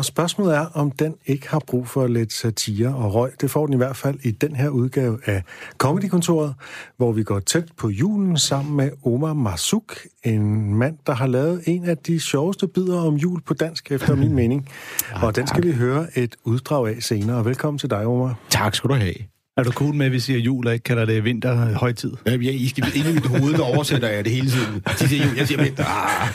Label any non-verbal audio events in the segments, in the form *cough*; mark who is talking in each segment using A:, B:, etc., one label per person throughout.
A: Og spørgsmålet er, om den ikke har brug for lidt satire og røg. Det får den i hvert fald i den her udgave af Comedy-kontoret, hvor vi går tæt på julen sammen med Omar Masuk, en mand, der har lavet en af de sjoveste bidder om jul på dansk, efter min *laughs* mening. Og den skal vi høre et uddrag af senere. Velkommen til dig, Omar.
B: Tak skal du have.
C: Er du cool med, at vi siger jul og ikke kalder det vinterhøjtid?
B: Jeg, jeg, I skal ind i mit hoved, der oversætter jeg det hele tiden. De siger jo, jeg siger vinter. Ah.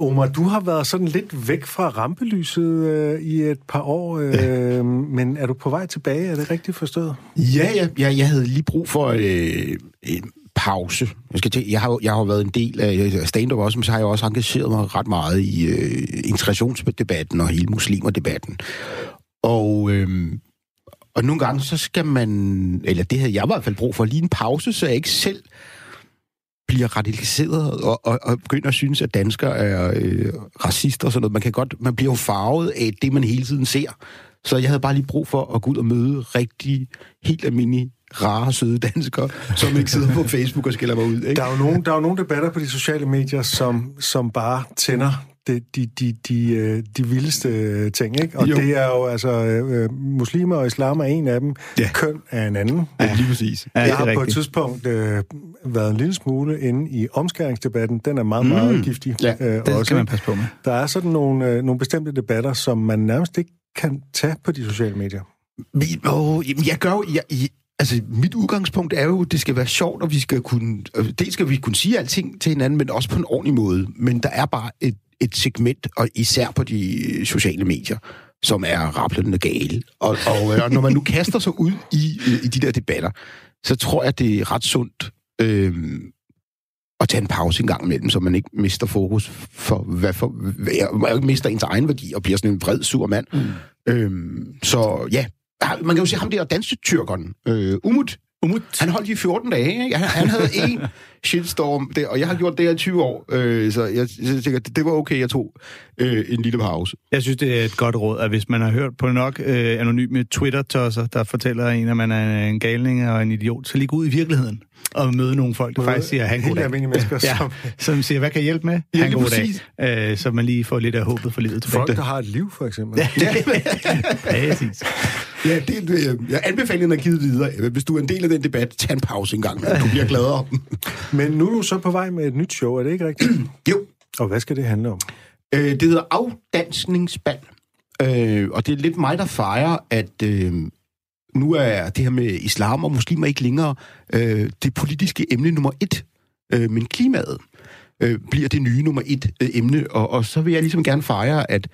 B: *laughs*
A: Omar, du har været sådan lidt væk fra rampelyset øh, i et par år, øh, men er du på vej tilbage? Er det rigtigt forstået?
B: Ja, ja, ja, jeg havde lige brug for øh, en pause. Jeg, skal tænke, jeg, har, jeg har været en del af stand-up også, men så har jeg også engageret mig ret meget i øh, integrationsdebatten og hele muslimerdebatten. Og, øh, og nogle gange, så skal man, eller det havde jeg i hvert fald brug for, lige en pause, så jeg ikke selv bliver radikaliseret og, og, og begynder at synes, at danskere er øh, racister og sådan noget. Man, kan godt, man bliver jo farvet af det, man hele tiden ser. Så jeg havde bare lige brug for at gå ud og møde rigtig, helt almindelige, rare, søde danskere, som ikke sidder på Facebook og skiller mig ud. Ikke?
A: Der er jo nogen, der er jo nogle debatter på de sociale medier, som, som bare tænder de, de, de, de, øh, de vildeste ting, ikke? Og
B: Jo.
A: det er jo altså, øh, muslimer og islam er en af dem,
B: Ja.
A: køn er en anden.
B: Ja, lige præcis.
C: Ja,
A: jeg har på et
C: rigtigt.
A: tidspunkt øh, været en lille smule inde i omskæringsdebatten. Den er meget, mm. meget giftig.
B: Ja,
A: øh,
C: Det
A: også,
C: skal man passe på med.
A: Der er sådan nogle, øh, nogle bestemte debatter, som man nærmest ikke kan tage på de sociale medier.
B: Jamen, jeg gør jo... Jeg, jeg, altså, mit udgangspunkt er jo, at det skal være sjovt, og vi skal kunne... øh, Dels skal vi kunne sige alting til hinanden, men også på en ordentlig måde. Men der er bare et, et segment, og især på de sociale medier, som er rappelende gale. Og, og, øh, og når man nu *laughs* kaster sig ud i, i de der debatter, så tror jeg, det er ret sundt øh, at tage en pause en gang imellem, så man ikke mister fokus for, hvad for, hvad, man ikke mister ens egen værdi og bliver sådan en vred, sur mand. Mm. Øhm, så ja, man kan jo sige, ham der dansetyrkeren, øh, Umut,
C: Umut.
B: han holdt i 14 dage, ikke? Han, han havde en *laughs* shitstorm, der, og jeg har gjort det her i 20 år, øh, så jeg, jeg tænker, det, det var okay, jeg tog øh, en lille pause.
C: Jeg synes, det er et godt råd, at hvis man har hørt på nok øh, anonyme Twitter-tosser, der fortæller en, at man er en galning og en idiot, så lige gå ud i virkeligheden og møde nogle folk, der
A: Møde
C: faktisk siger, han god dag.
A: mennesker,
C: ja,
A: som-
C: som siger, hvad kan jeg hjælpe med?
B: Ja,
C: Han god dag. Øh, så man lige får lidt af håbet for livet tilbage.
A: Folk, der har et liv, for eksempel. *laughs*
B: Ja,
C: Præcis.
B: Ja det, det, jeg anbefaler den at give videre. Hvis du er en del af den debat, tag en pause en gang, du bliver gladere. *laughs*
A: Men nu er du så på vej med et nyt show, er det ikke rigtigt? *clears throat*
B: jo,
A: Og hvad skal det handle om?
B: Øh, det hedder afdansningsbal. Øh, og det er lidt mig, der fejrer, at øh, nu er det her med islam og muslimer ikke længere øh, det politiske emne nummer et, øh, men klimaet øh, bliver det nye nummer et øh, emne. Og, og så vil jeg ligesom gerne fejre, at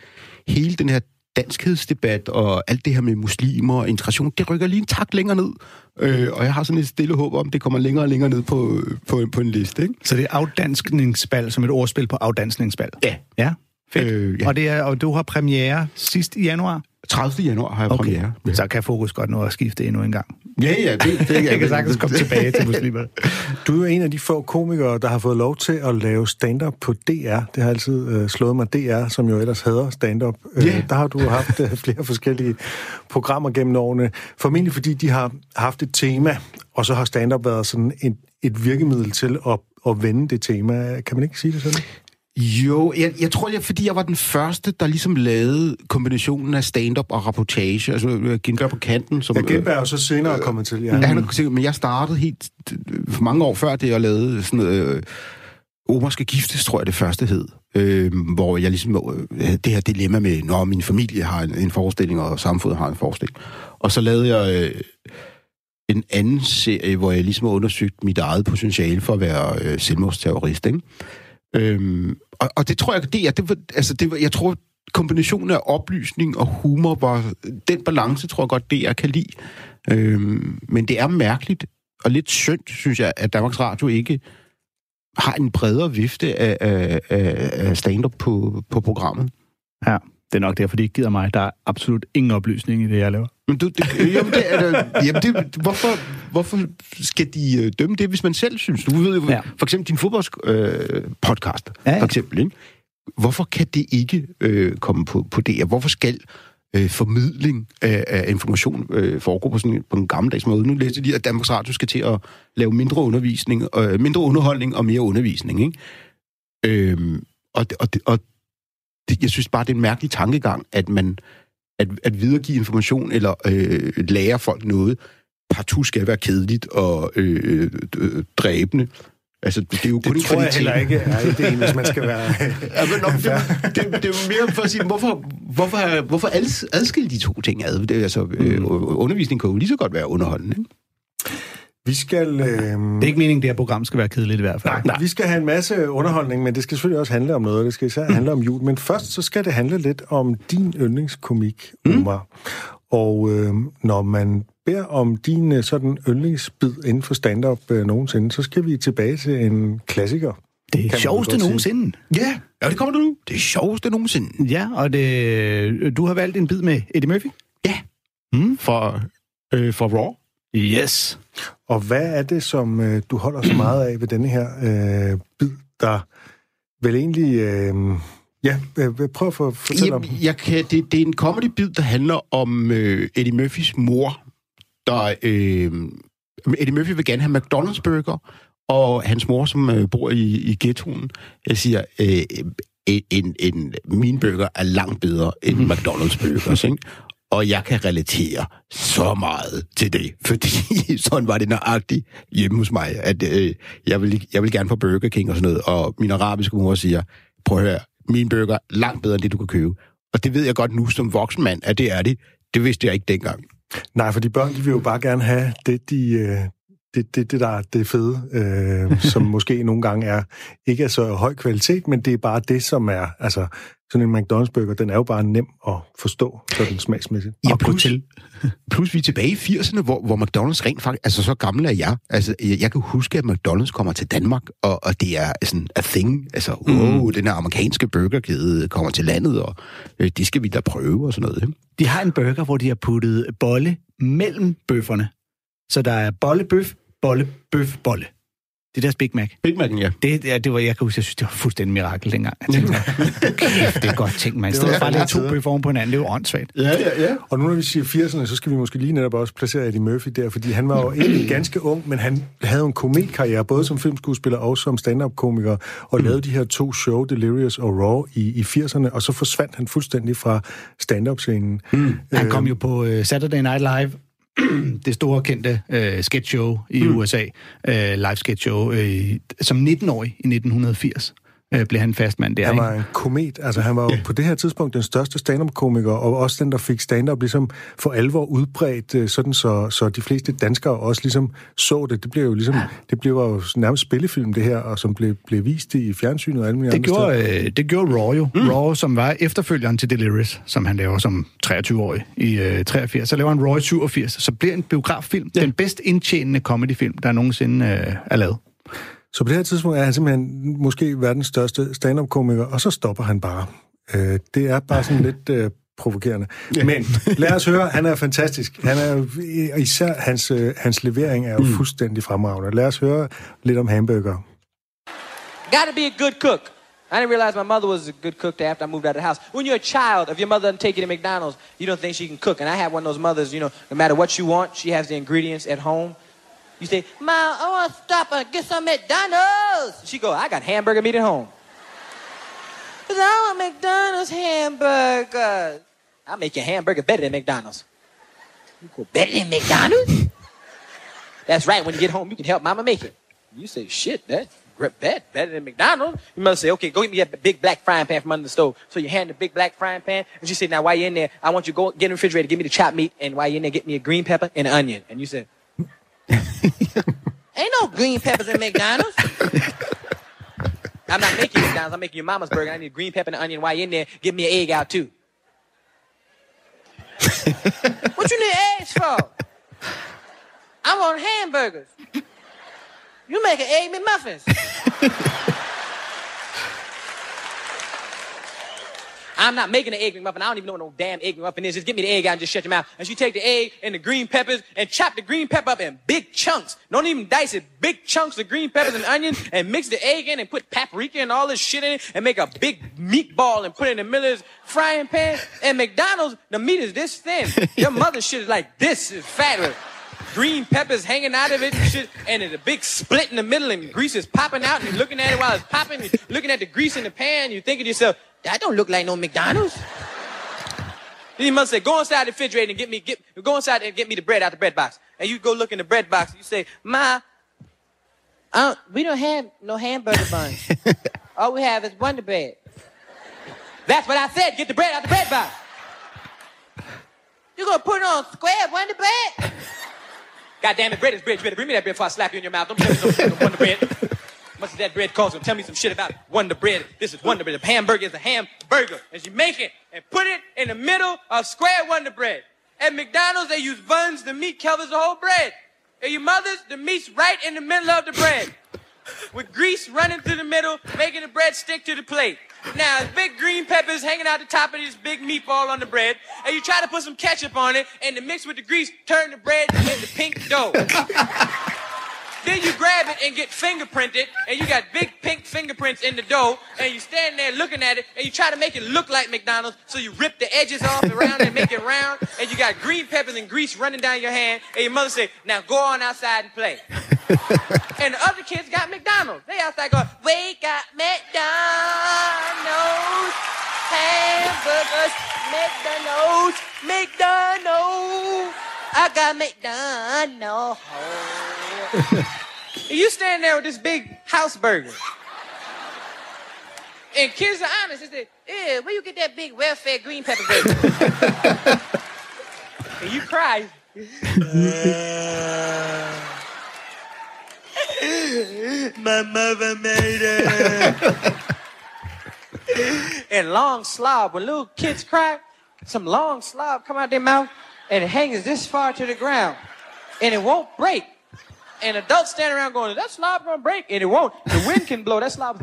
B: hele den her danskhedsdebat og alt det her med muslimer og integration, det rykker lige en tak længere ned. Øh, og jeg har sådan et stille håb om, det kommer længere og længere ned på, på, på en liste. Ikke?
C: Så det er afdanskningsbal som et ordspil på afdansningsbal.
B: Ja.
C: Ja, fedt.
B: Øh, ja.
C: Og, det er, og du har premiere sidst i januar.
B: 30. januar har jeg okay. premiere. Ja.
C: Så kan fokus godt nå at skifte endnu en gang.
B: Ja, ja, det, det *laughs*
C: Jeg kan sagtens komme tilbage til muslimer.
A: Du er jo en af de få komikere, der har fået lov til at lave stand-up på DR. Det har altid øh, slået mig. DR, som jo ellers hedder stand-up. Øh,
B: Ja.
A: Der har du haft øh, flere forskellige programmer gennem årene. Formentlig fordi de har haft et tema, og så har stand-up været sådan et, et virkemiddel til at, at vende det tema. Kan man ikke sige det sådan?
B: Jo, jeg, jeg tror, jeg, fordi jeg var den første, der ligesom lavede kombinationen af stand-up og rapportage. Altså, øh, Gindberg på kanten. Som,
A: Ja, Gindberg er jo så senere kommet til. Ja.
B: Ja, han er, men jeg startede helt øh, for mange år før det, jeg lavede sådan noget... Øh, Omar skal giftes, tror jeg, det første hed. Øh, hvor jeg ligesom... Øh, det her dilemma med, når min familie har en, en forestilling, og samfundet har en forestilling. Og så lavede jeg... Øh, en anden serie, hvor jeg ligesom har undersøgt mit eget potentiale for at være øh, selvmordsterrorist, ikke? Øhm, og, og det tror jeg, det er, det var, altså det var, jeg tror, kombinationen af oplysning og humor var, den balance tror jeg godt, det jeg kan lide. Øhm, men det er mærkeligt, og lidt synd, synes jeg, at Danmarks Radio ikke har en bredere vifte af, af, af af stand-up på, på programmet.
C: Ja. Det er nok derfor, de ikke gider mig. Der er absolut ingen oplysning i det, jeg laver.
B: Men du, det, jamen, det er der, jamen det, hvorfor, hvorfor skal de øh, dømme det, hvis man selv synes? Du ved jo,
C: Ja.
B: for eksempel din fodboldpodcast, øh, podcast,
C: Ja,
B: ja, for eksempel, ikke? Hvorfor kan det ikke øh, komme på, på det? Hvorfor skal øh, formidling af, af information øh, foregå på sådan en, på en gammeldags måde? Nu læste lige, at Danmarks Radio skal til at lave mindre undervisning, øh, mindre underholdning og mere undervisning, ikke? Øhm, og, og, og det, jeg synes bare, det er en mærkelig tankegang, at man at, at videregive information eller øh, lære folk noget, partout skal være kedeligt og øh, øh, dræbende. Altså, det er jo kun
A: Det tror jeg
B: kvalitet.
A: heller ikke er ideen, hvis man skal være... *laughs*
B: Ja, men, nå, det, det, det, er mere for at sige, hvorfor, hvorfor, hvorfor ads- adskille de to ting ad? Det, altså, øh,
A: Mm.
B: undervisning kan jo lige så godt være underholdende. Ikke?
A: Vi skal... Øh,
C: Det er ikke meningen, at det her program skal være kedeligt i hvert fald.
A: Nej, nej, vi skal have en masse underholdning, men det skal selvfølgelig også handle om noget. Det skal især handle om jul. Men først så skal det handle lidt om din yndlingskomik, Omar. Og øh, når man beder om din øh, sådan yndlingsbid inden for stand-up øh, nogensinde, så skal vi tilbage til en klassiker.
C: Det er sjoveste nogensinde.
B: Ja, ja, det kommer du nu. Det er sjoveste nogensinde.
C: Ja, og det, du har valgt en bid med Eddie Murphy?
B: Ja. Mm. For, øh, for Raw.
C: Yes.
A: Og hvad er det, som øh, du holder så meget af ved denne her øh, bid, der vel egentlig... Øh, ja, øh, prøv at få, fortælle om
B: Jamen, jeg kan, det, det er en comedy-bid, der handler om øh, Eddie Murphys mor, der... Øh, Eddie Murphy vil gerne have McDonald's-burger, og hans mor, som øh, bor i, i ghettoen, jeg siger, øh, en, en, min burger er langt bedre end McDonald's burgers, ikke? Og jeg kan relatere så meget til det, *laughs* fordi sådan var det nøjagtigt hjemme hos mig, at øh, jeg, vil, jeg vil gerne få Burger King og sådan noget, og min arabiske mor siger, prøv at høre, min burger er langt bedre end det, du kan købe. Og det ved jeg godt nu som voksen mand, at det er det. Det vidste jeg ikke dengang.
A: Nej, for de børn, de vil jo bare gerne have det, de, øh, det, det, det der er det fede, øh, *laughs* som måske nogle gange er ikke er så høj kvalitet, men det er bare det, som er, altså, sådan en McDonald's-burger, den er jo bare nem at forstå, sådan smagsmæssigt.
B: Ja,
C: Og
B: plus,
C: til. *laughs*
B: plus vi er tilbage i 80'erne, hvor, hvor McDonald's rent faktisk... Altså, så gammel er jeg. Altså, jeg, jeg kan huske, at McDonald's kommer til Danmark, og, og det er sådan a thing. Altså, wow, den her amerikanske burgerkæde kommer til landet, og øh, det skal vi da prøve og sådan noget. Ikke?
C: De har en burger, hvor de har puttet bolle mellem bøfferne. Så der er bolle, bøf, bolle, bøf, bolle. Det er deres Big Mac.
B: Big Mac'en, ja.
C: Det, ja, det var, jeg kan huske, jeg synes, det var fuldstændig mirakel dengang. Jeg tænkte, kæft, det er godt tænkt, man. I
A: Det
C: stedet
A: var
C: for at lægge to bøffer oven på hinanden, det er jo åndssvagt.
B: Ja, ja, ja.
A: Og nu når vi siger 80'erne, så skal vi måske lige netop også placere Eddie Murphy der, fordi han var jo egentlig ganske ung, men han havde en komikkarriere, både som filmskuespiller og som stand-up-komiker, og lavede de her to show, Delirious og Raw, i, i 80'erne, og så forsvandt han fuldstændig fra stand-up-scenen. Mm.
C: Han kom jo på uh, Saturday Night Live, *clears throat* det store kendte uh, sketchshow i mm. USA, uh, live sketchshow, uh, som 19-årig i 1980 uh, blev han fastmand der.
A: Han
C: ikke?
A: var en komet. Altså, han var jo på det her tidspunkt den største stand-up-komiker, og også den, der fik stand-up ligesom for alvor udbredt, øh, sådan så, så de fleste danskere også ligesom så det. Det blev jo ligesom, det blev jo nærmest spillefilm, det her, og som blev, blev vist i fjernsynet og alle mulige
C: Det
A: andre steder.
C: gjorde, øh, det gjorde Raw jo. Mm. Raw, som var efterfølgeren til Delirious, som han laver som 23-årig i øh, 83. Så laver han Raw i 87. Så bliver en biograffilm ja. den bedst indtjenende comedyfilm, der nogensinde øh, er lavet.
A: Så på det her tidspunkt er han simpelthen måske verdens største stand-up-komiker, og så stopper han bare. Øh, det er bare sådan lidt øh, provokerende. Men lad os høre, han er fantastisk. Han er jo- især hans, øh, hans levering er jo fuldstændig fremragende. Lad os høre lidt om hamburger.
D: Got to be a good cook. I didn't realize my mother was a good cook till after I moved out of the house. When you're a child, if your mother doesn't take you to McDonald's, you don't think she can cook. And I have one of those mothers, you know, no matter what you want, she has the ingredients at home. You say, Mom, oh, I want to stop and get some McDonald's. She go, I got hamburger meat at home. Cause I want McDonald's hamburgers. I'll make your hamburger better than McDonald's. You go, better than McDonald's? That's right. When you get home, you can help mama make it. You say, shit, that bet better than McDonald's. You must say, okay, go get me a big black frying pan from under the stove. So you hand the big black frying pan, and she said, now while you're in there, I want you to go get in the refrigerator, give me the chopped meat, and while you're in there, get me a green pepper and an onion. And you said, *laughs* ain't no green peppers in McDonald's. I'm not making McDonald's. I'm making your mama's burger. I need green pepper and onion. While you're in there, give me an egg out too. *laughs* what you need eggs for? I want hamburgers. You make an egg McMuffins. *laughs* I'm not making an egg McMuffin. I don't even know what no damn egg McMuffin is. Just get me the egg out and just shut your mouth. And she take the egg and the green peppers and chop the green pepper up in big chunks. Don't even dice it. Big chunks of green peppers and onion and mix the egg in and put paprika and all this shit in it and make a big meatball and put it in the middle of this frying pan. And McDonald's, the meat is this thin. *laughs* Your mother's shit is like this. Is fat green peppers hanging out of it and shit, and there's a big split in the middle, and grease is popping out, and you're looking at it while it's popping, you're looking at the grease in the pan, you're thinking to yourself, that don't look like no McDonald's. Then your mother say, go inside the refrigerator and get me, get, go inside and get me the bread out the bread box. And you go look in the bread box, and you say, Ma, I don't, we don't have no hamburger buns. *laughs* All we have is Wonder Bread. That's what I said, get the bread out the bread box. You gonna put it on square Wonder Bread? *laughs* God damn it, bread is bread. You better bring me that bread before I slap you in your mouth. Don't tell me no, no Wonder Bread. Much that bread costs? Tell me some shit about Wonder Bread. This is Wonder Bread. The hamburger is a hamburger. And you make it and put it in the middle of square Wonder Bread. At McDonald's, they use buns. The meat covers the whole bread. At your mother's, the meat's right in the middle of the bread. With grease running through the middle, making the bread stick to the plate. Now, big green peppers hanging out the top of this big meatball on the bread, and you try to put some ketchup on it, and to mix with the grease, turn the bread into pink dough. *laughs* then you grab it and get fingerprinted, and you got big pink fingerprints in the dough, and you stand there looking at it, and you try to make it look like McDonald's, so you rip the edges off around and make it round, and you got green peppers and grease running down your hand, and your mother say, now go on outside and play. *laughs* and the other kids got McDonald's. They outside going, we got McDonald's, hamburgers, McDonald's, McDonald's. I got McDonald's. And you stand there with this big house burger. And kids are honest. They say, yeah, where you get that big welfare green pepper burger? *laughs* and you cry. *laughs* My mother made it. *laughs* and long slob. When little kids cry, some long slob come out their mouth and it hangs this far to the ground. And it won't break. And adults stand around going, that slob gonna break? And it won't. The wind can blow. That slob.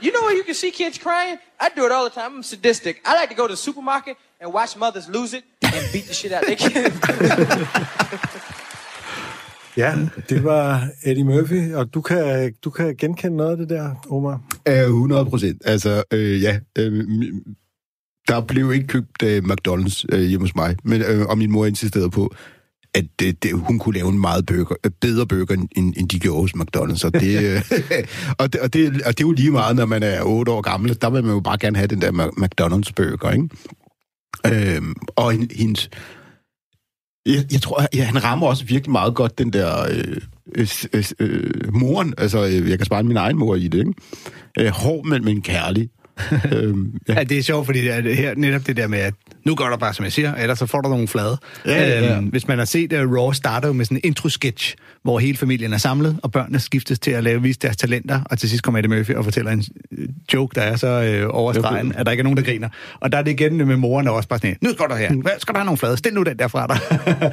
D: you know where you can see kids crying? I do it all the time. I'm sadistic. I like to go to the supermarket and watch mothers lose it and beat the shit out of their kids. *laughs*
A: Ja, det var Eddie Murphy, og du kan, du kan genkende noget af det der, Omar?
B: Uh, 100 procent. Altså, øh, ja. Øh, der blev ikke købt øh, McDonald's øh, hjemme hos mig, men, øh, og min mor insisterede på, at det, det, hun kunne lave en meget burger, øh, bedre burger, end, end de gjorde hos McDonald's. Og det, øh, *laughs* og, det, og, det, og det er jo lige meget, når man er 8 år gammel. Der vil man jo bare gerne have den der McDonald's burger, ikke? Øhm, og hendes jeg, jeg tror, ja, han rammer også virkelig meget godt den der øh, øh, øh, moren. Altså, øh, jeg kan spare min egen mor i det, ikke? Øh, hård, men, men kærlig. *laughs*
C: øhm, ja. ja, det er sjovt, fordi det er her, netop det der med, at nu gør der bare, som jeg siger, ellers så får du nogle flade. Ja, ja. Øhm, hvis man har set, at Raw starter jo med sådan en intro-sketch, hvor hele familien er samlet, og børnene skiftes til at lave, vise deres talenter, og til sidst kommer Eddie Murphy og fortæller en øh, joke, der er så øh, overstregen, at der ikke er nogen, der griner. Og der er det igen med moren, der også bare sådan, nu skal du her, Hvad, skal du have nogle flade, stil nu den der fra dig. *laughs*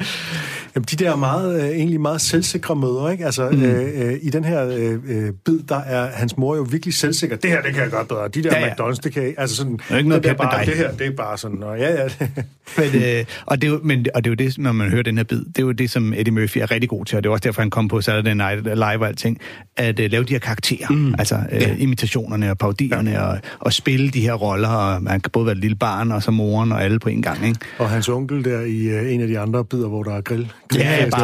A: Jamen, de der meget, øh, egentlig meget selvsikre møder, ikke? Altså, mm. øh, øh, i den her øh, øh, bid, der er hans mor jo virkelig selvsikker. Det her, det kan jeg godt bedre. De der ja, ja. McDonald's, det kan altså sådan... Det er ikke noget det, bare, det her, det er bare sådan, og ja, ja. *laughs*
C: men, øh, og, det er jo, men, og det er jo det, når man hører den her bid, det er jo det, som Eddie Murphy er rigtig god til, og det er også derfor, han kom på Saturday Night Live og alting, at uh, lave de her karakterer, mm. altså uh, ja. imitationerne og parodierne, ja. og, og spille de her roller, og man kan både være et lille barn, og så moren, og alle på en gang, ikke?
A: Og hans onkel der i uh, en af de andre bidder, hvor der er grill.
C: Ja, ja der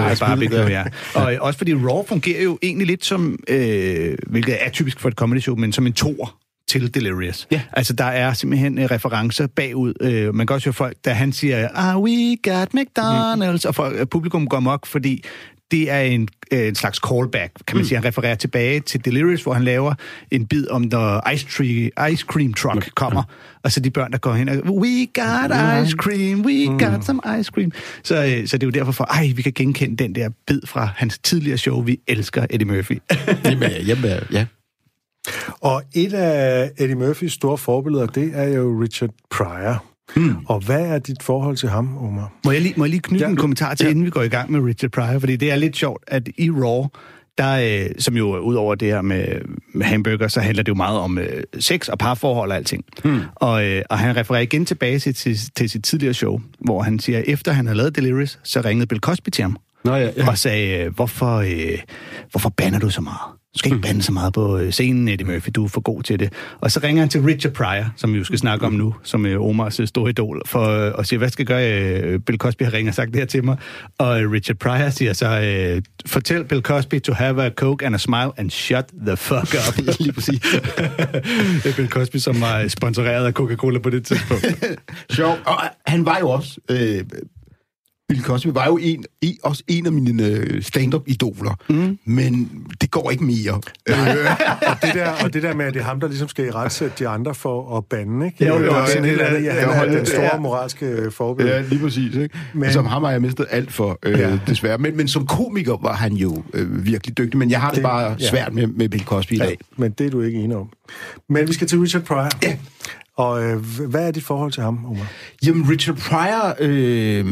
C: er barbecue, ja. *laughs* Og også fordi Raw fungerer jo egentlig lidt som, øh, hvilket er typisk for et comedy show, men som en tor til Delirious. Ja. Altså, der er simpelthen uh, referencer bagud. Uh, man kan også høre folk, da han siger, ah, we got McDonald's, mm. og folk, uh, publikum går mok, fordi det er en, en slags callback, kan man mm. sige. Han refererer tilbage til Delirious, hvor han laver en bid om, når Ice, tree, ice Cream Truck kommer, ja. og så de børn, der går hen og we got ice cream, we mm. got some ice cream. Så, så det er jo derfor for, ej, vi kan genkende den der bid fra hans tidligere show, vi elsker Eddie Murphy.
B: jamen, jamen, ja.
A: Og et af Eddie Murphys store forbilleder, det er jo Richard Pryor. Hmm. Og hvad er dit forhold til ham, Omar?
C: Må jeg lige, må jeg lige knytte ja, en kommentar til, ja. inden vi går i gang med Richard Pryor? Fordi det er lidt sjovt, at i Raw, der, øh, som jo ud over det her med, med hamburger, så handler det jo meget om øh, sex og parforhold og alting. Hmm. Og, øh, og han refererer igen tilbage til, til, til sit tidligere show, hvor han siger, at efter han havde lavet Delirious, så ringede Bill Cosby til ham.
B: Nå, ja, ja.
C: Og sagde, hvorfor, øh, hvorfor banner du så meget? Du skal ikke bande så meget på øh, scenen, Eddie Murphy. Du er for god til det. Og så ringer han til Richard Pryor, som vi jo skal snakke om nu, som er Omars øh, store idol, for, øh, og siger, hvad skal jeg gøre? Øh, Bill Cosby har ringet og sagt det her til mig. Og øh, Richard Pryor siger så, øh, fortæl Bill Cosby to have a coke and a smile and shut the fuck up. *laughs* Lige præcis. *laughs* det er Bill Cosby, som var sponsoreret af Coca-Cola på det tidspunkt. *laughs*
B: Sjov. Og øh, han var jo også... Øh, Bill Cosby var jo en, en, også en af mine øh, stand-up-idoler, mm. men det går ikke mere. Øh, *laughs*
A: og, det der, og det der med, at det er ham, der ligesom skal i retsætte de andre for at bande, ikke?
B: Jo, jo,
A: er sådan
B: ja,
A: helt
B: ja,
A: andet. Ja,
B: ja,
A: han er
B: ja,
A: den store
B: ja.
A: moralske forbillede.
B: Ja, lige præcis. Ikke?
A: Men-
B: som ham har jeg mistet alt for, øh,
A: Ja.
B: ja. desværre. Men, men som komiker var han jo øh, virkelig dygtig, men jeg har det,
A: Det-
B: bare
A: ja.
B: ja. svært med, med Bill Cosby i
A: Ja,
B: dag.
A: men det er du ikke enig om. Men vi skal til Richard Pryor.
B: Ja.
A: Og øh, hvad er dit forhold til ham, Omar?
B: Jamen, Richard Pryor øh,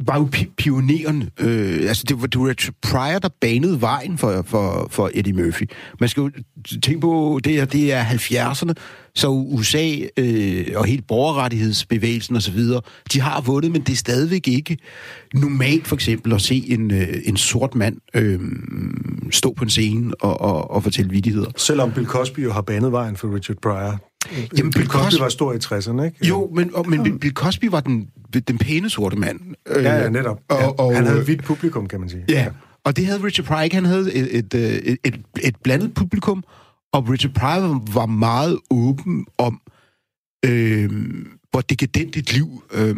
B: var jo pioneren. Øh, altså, det var, det var Richard Pryor, der banede vejen for, for, for Eddie Murphy. Man skal jo tænke på, det er, det er 70'erne, så USA øh, og helt borgerrettighedsbevægelsen osv., de har vundet, men det er stadigvæk ikke normalt for eksempel at se en, øh, en sort mand øh, stå på en scene og, og, og fortælle vittigheder.
A: Selvom Bill Cosby jo har banet vejen for Richard Pryor.
B: Jamen,
A: Bill Cosby
B: Cosby-
A: var stor i 60'erne, ikke?
B: Jo, men, og, men Bill- Bill Cosby var den, den pæne sorte mand. Øh,
A: Ja, ja, netop.
B: Og,
A: Ja,
B: og,
A: han havde
B: øh,
A: hvidt publikum, kan man sige.
B: Ja, og det havde Richard Pryor ikke. Han havde et, et, øh, et, et, et blandet publikum, og Richard Pryor var meget åben om, øh, hvor dekadent et liv øh,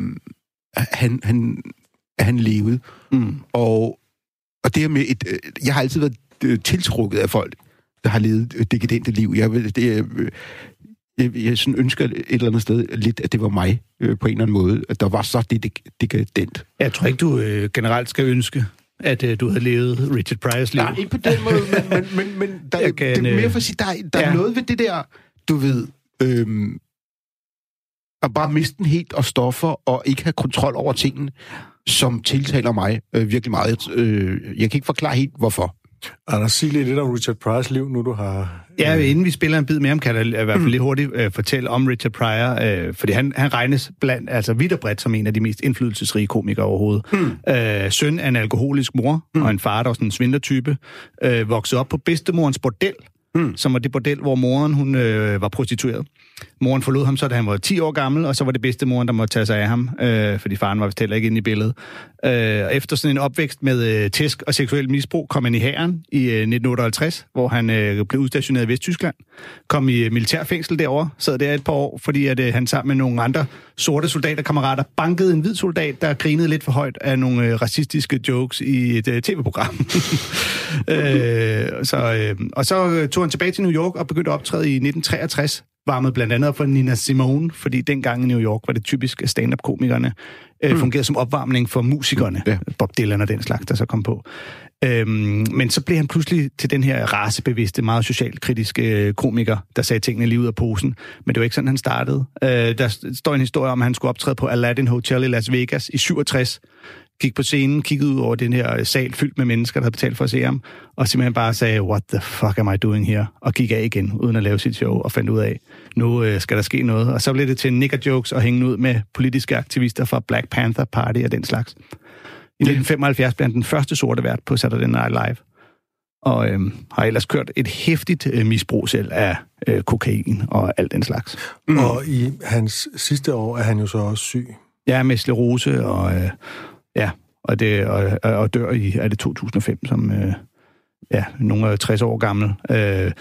B: han, han, han levede.
C: Mm.
B: Og, og det her med et... Øh, jeg har altid været tiltrukket af folk, der har levet et dekadente liv. Jeg, det, jeg, jeg sådan ønsker et eller andet sted lidt, at det var mig øh, på en eller anden måde, at der var så det dek- dekadent.
C: Jeg tror ikke, du øh, generelt skal ønske, at øh, du havde levet Richard Pryors liv.
B: Nej, ikke på den måde, men, men, men, men *laughs* der,
C: Jeg kan,
B: det er mere
C: øh,
B: for at sige, der, er- der
C: ja.
B: er noget ved det der, du ved, øhm, at bare miste den helt og stoffer, og ikke have kontrol over tingene, som tiltaler mig øh, virkelig meget. Øh, jeg kan ikke forklare helt, hvorfor.
A: Anders, sig lige lidt om Richard Pryors liv, nu du har...
C: Ja, inden vi spiller en bid med ham, kan jeg i hvert fald lidt hurtigt øh, fortælle om Richard Pryor, øh, fordi han, han regnes blandt, altså vidt og bredt som en af de mest indflydelsesrige komikere overhovedet. Mm. Øh, søn af en alkoholisk mor mm. og en far, der var sådan en svindlertype, øh, voksede op på bedstemorens bordel, mm. som var det bordel, hvor moren hun øh, var prostitueret. Moren forlod ham så, da han var 10 år gammel, og så var det bedstemoren, der måtte tage sig af ham, øh, fordi faren var vist heller ikke inde i billedet. Øh, og efter sådan en opvækst med øh, tæsk og seksuel misbrug, kom han i hæren i øh, 1958, hvor han øh, blev udstationeret i Vesttyskland. Kom i øh, militærfængsel derovre, sad der et par år, fordi at, øh, han sammen med nogle andre sorte soldaterkammerater bankede en hvid soldat, der grinede lidt for højt af nogle øh, racistiske jokes i et øh, tv-program. *laughs* øh, så, øh, og så øh, tog han tilbage til New York og begyndte at optræde i 1963, varmet blandt andet op for Nina Simone, fordi dengang i New York var det typisk stand-up-komikerne øh,
B: Hmm.
C: fungerede som opvarmning for musikerne.
B: Ja.
C: Bob Dylan og den slags, der så kom på. Øhm, men så blev han pludselig til den her racebevidste, meget socialkritiske øh, komiker, der sagde tingene lige ud af posen. Men det var ikke sådan, han startede. Øh, der st- står en historie om, at han skulle optræde på Aladdin Hotel i Las Vegas i 67. Gik på scenen, kiggede ud over den her sal fyldt med mennesker, der havde betalt for at se ham, og simpelthen bare sagde, what the fuck am I doing here? Og gik af igen, uden at lave sit show, og fandt ud af, nu øh, skal der ske noget. Og så blev det til nigger jokes og hænge ud med politiske aktivister fra Black Panther Party og den slags. I 1975 blev han den første sorte vært på Saturday Night Live, og øhm, har ellers kørt et hæftigt øh, misbrug selv af øh, kokain og alt den slags.
A: Mm. Og i hans sidste år er han jo så også syg.
C: Jeg er med sklerose, og øh, ja, og, det, og, og- dør i, er det 2005, som øh, ja, nogle er 60 år gammel. Øh,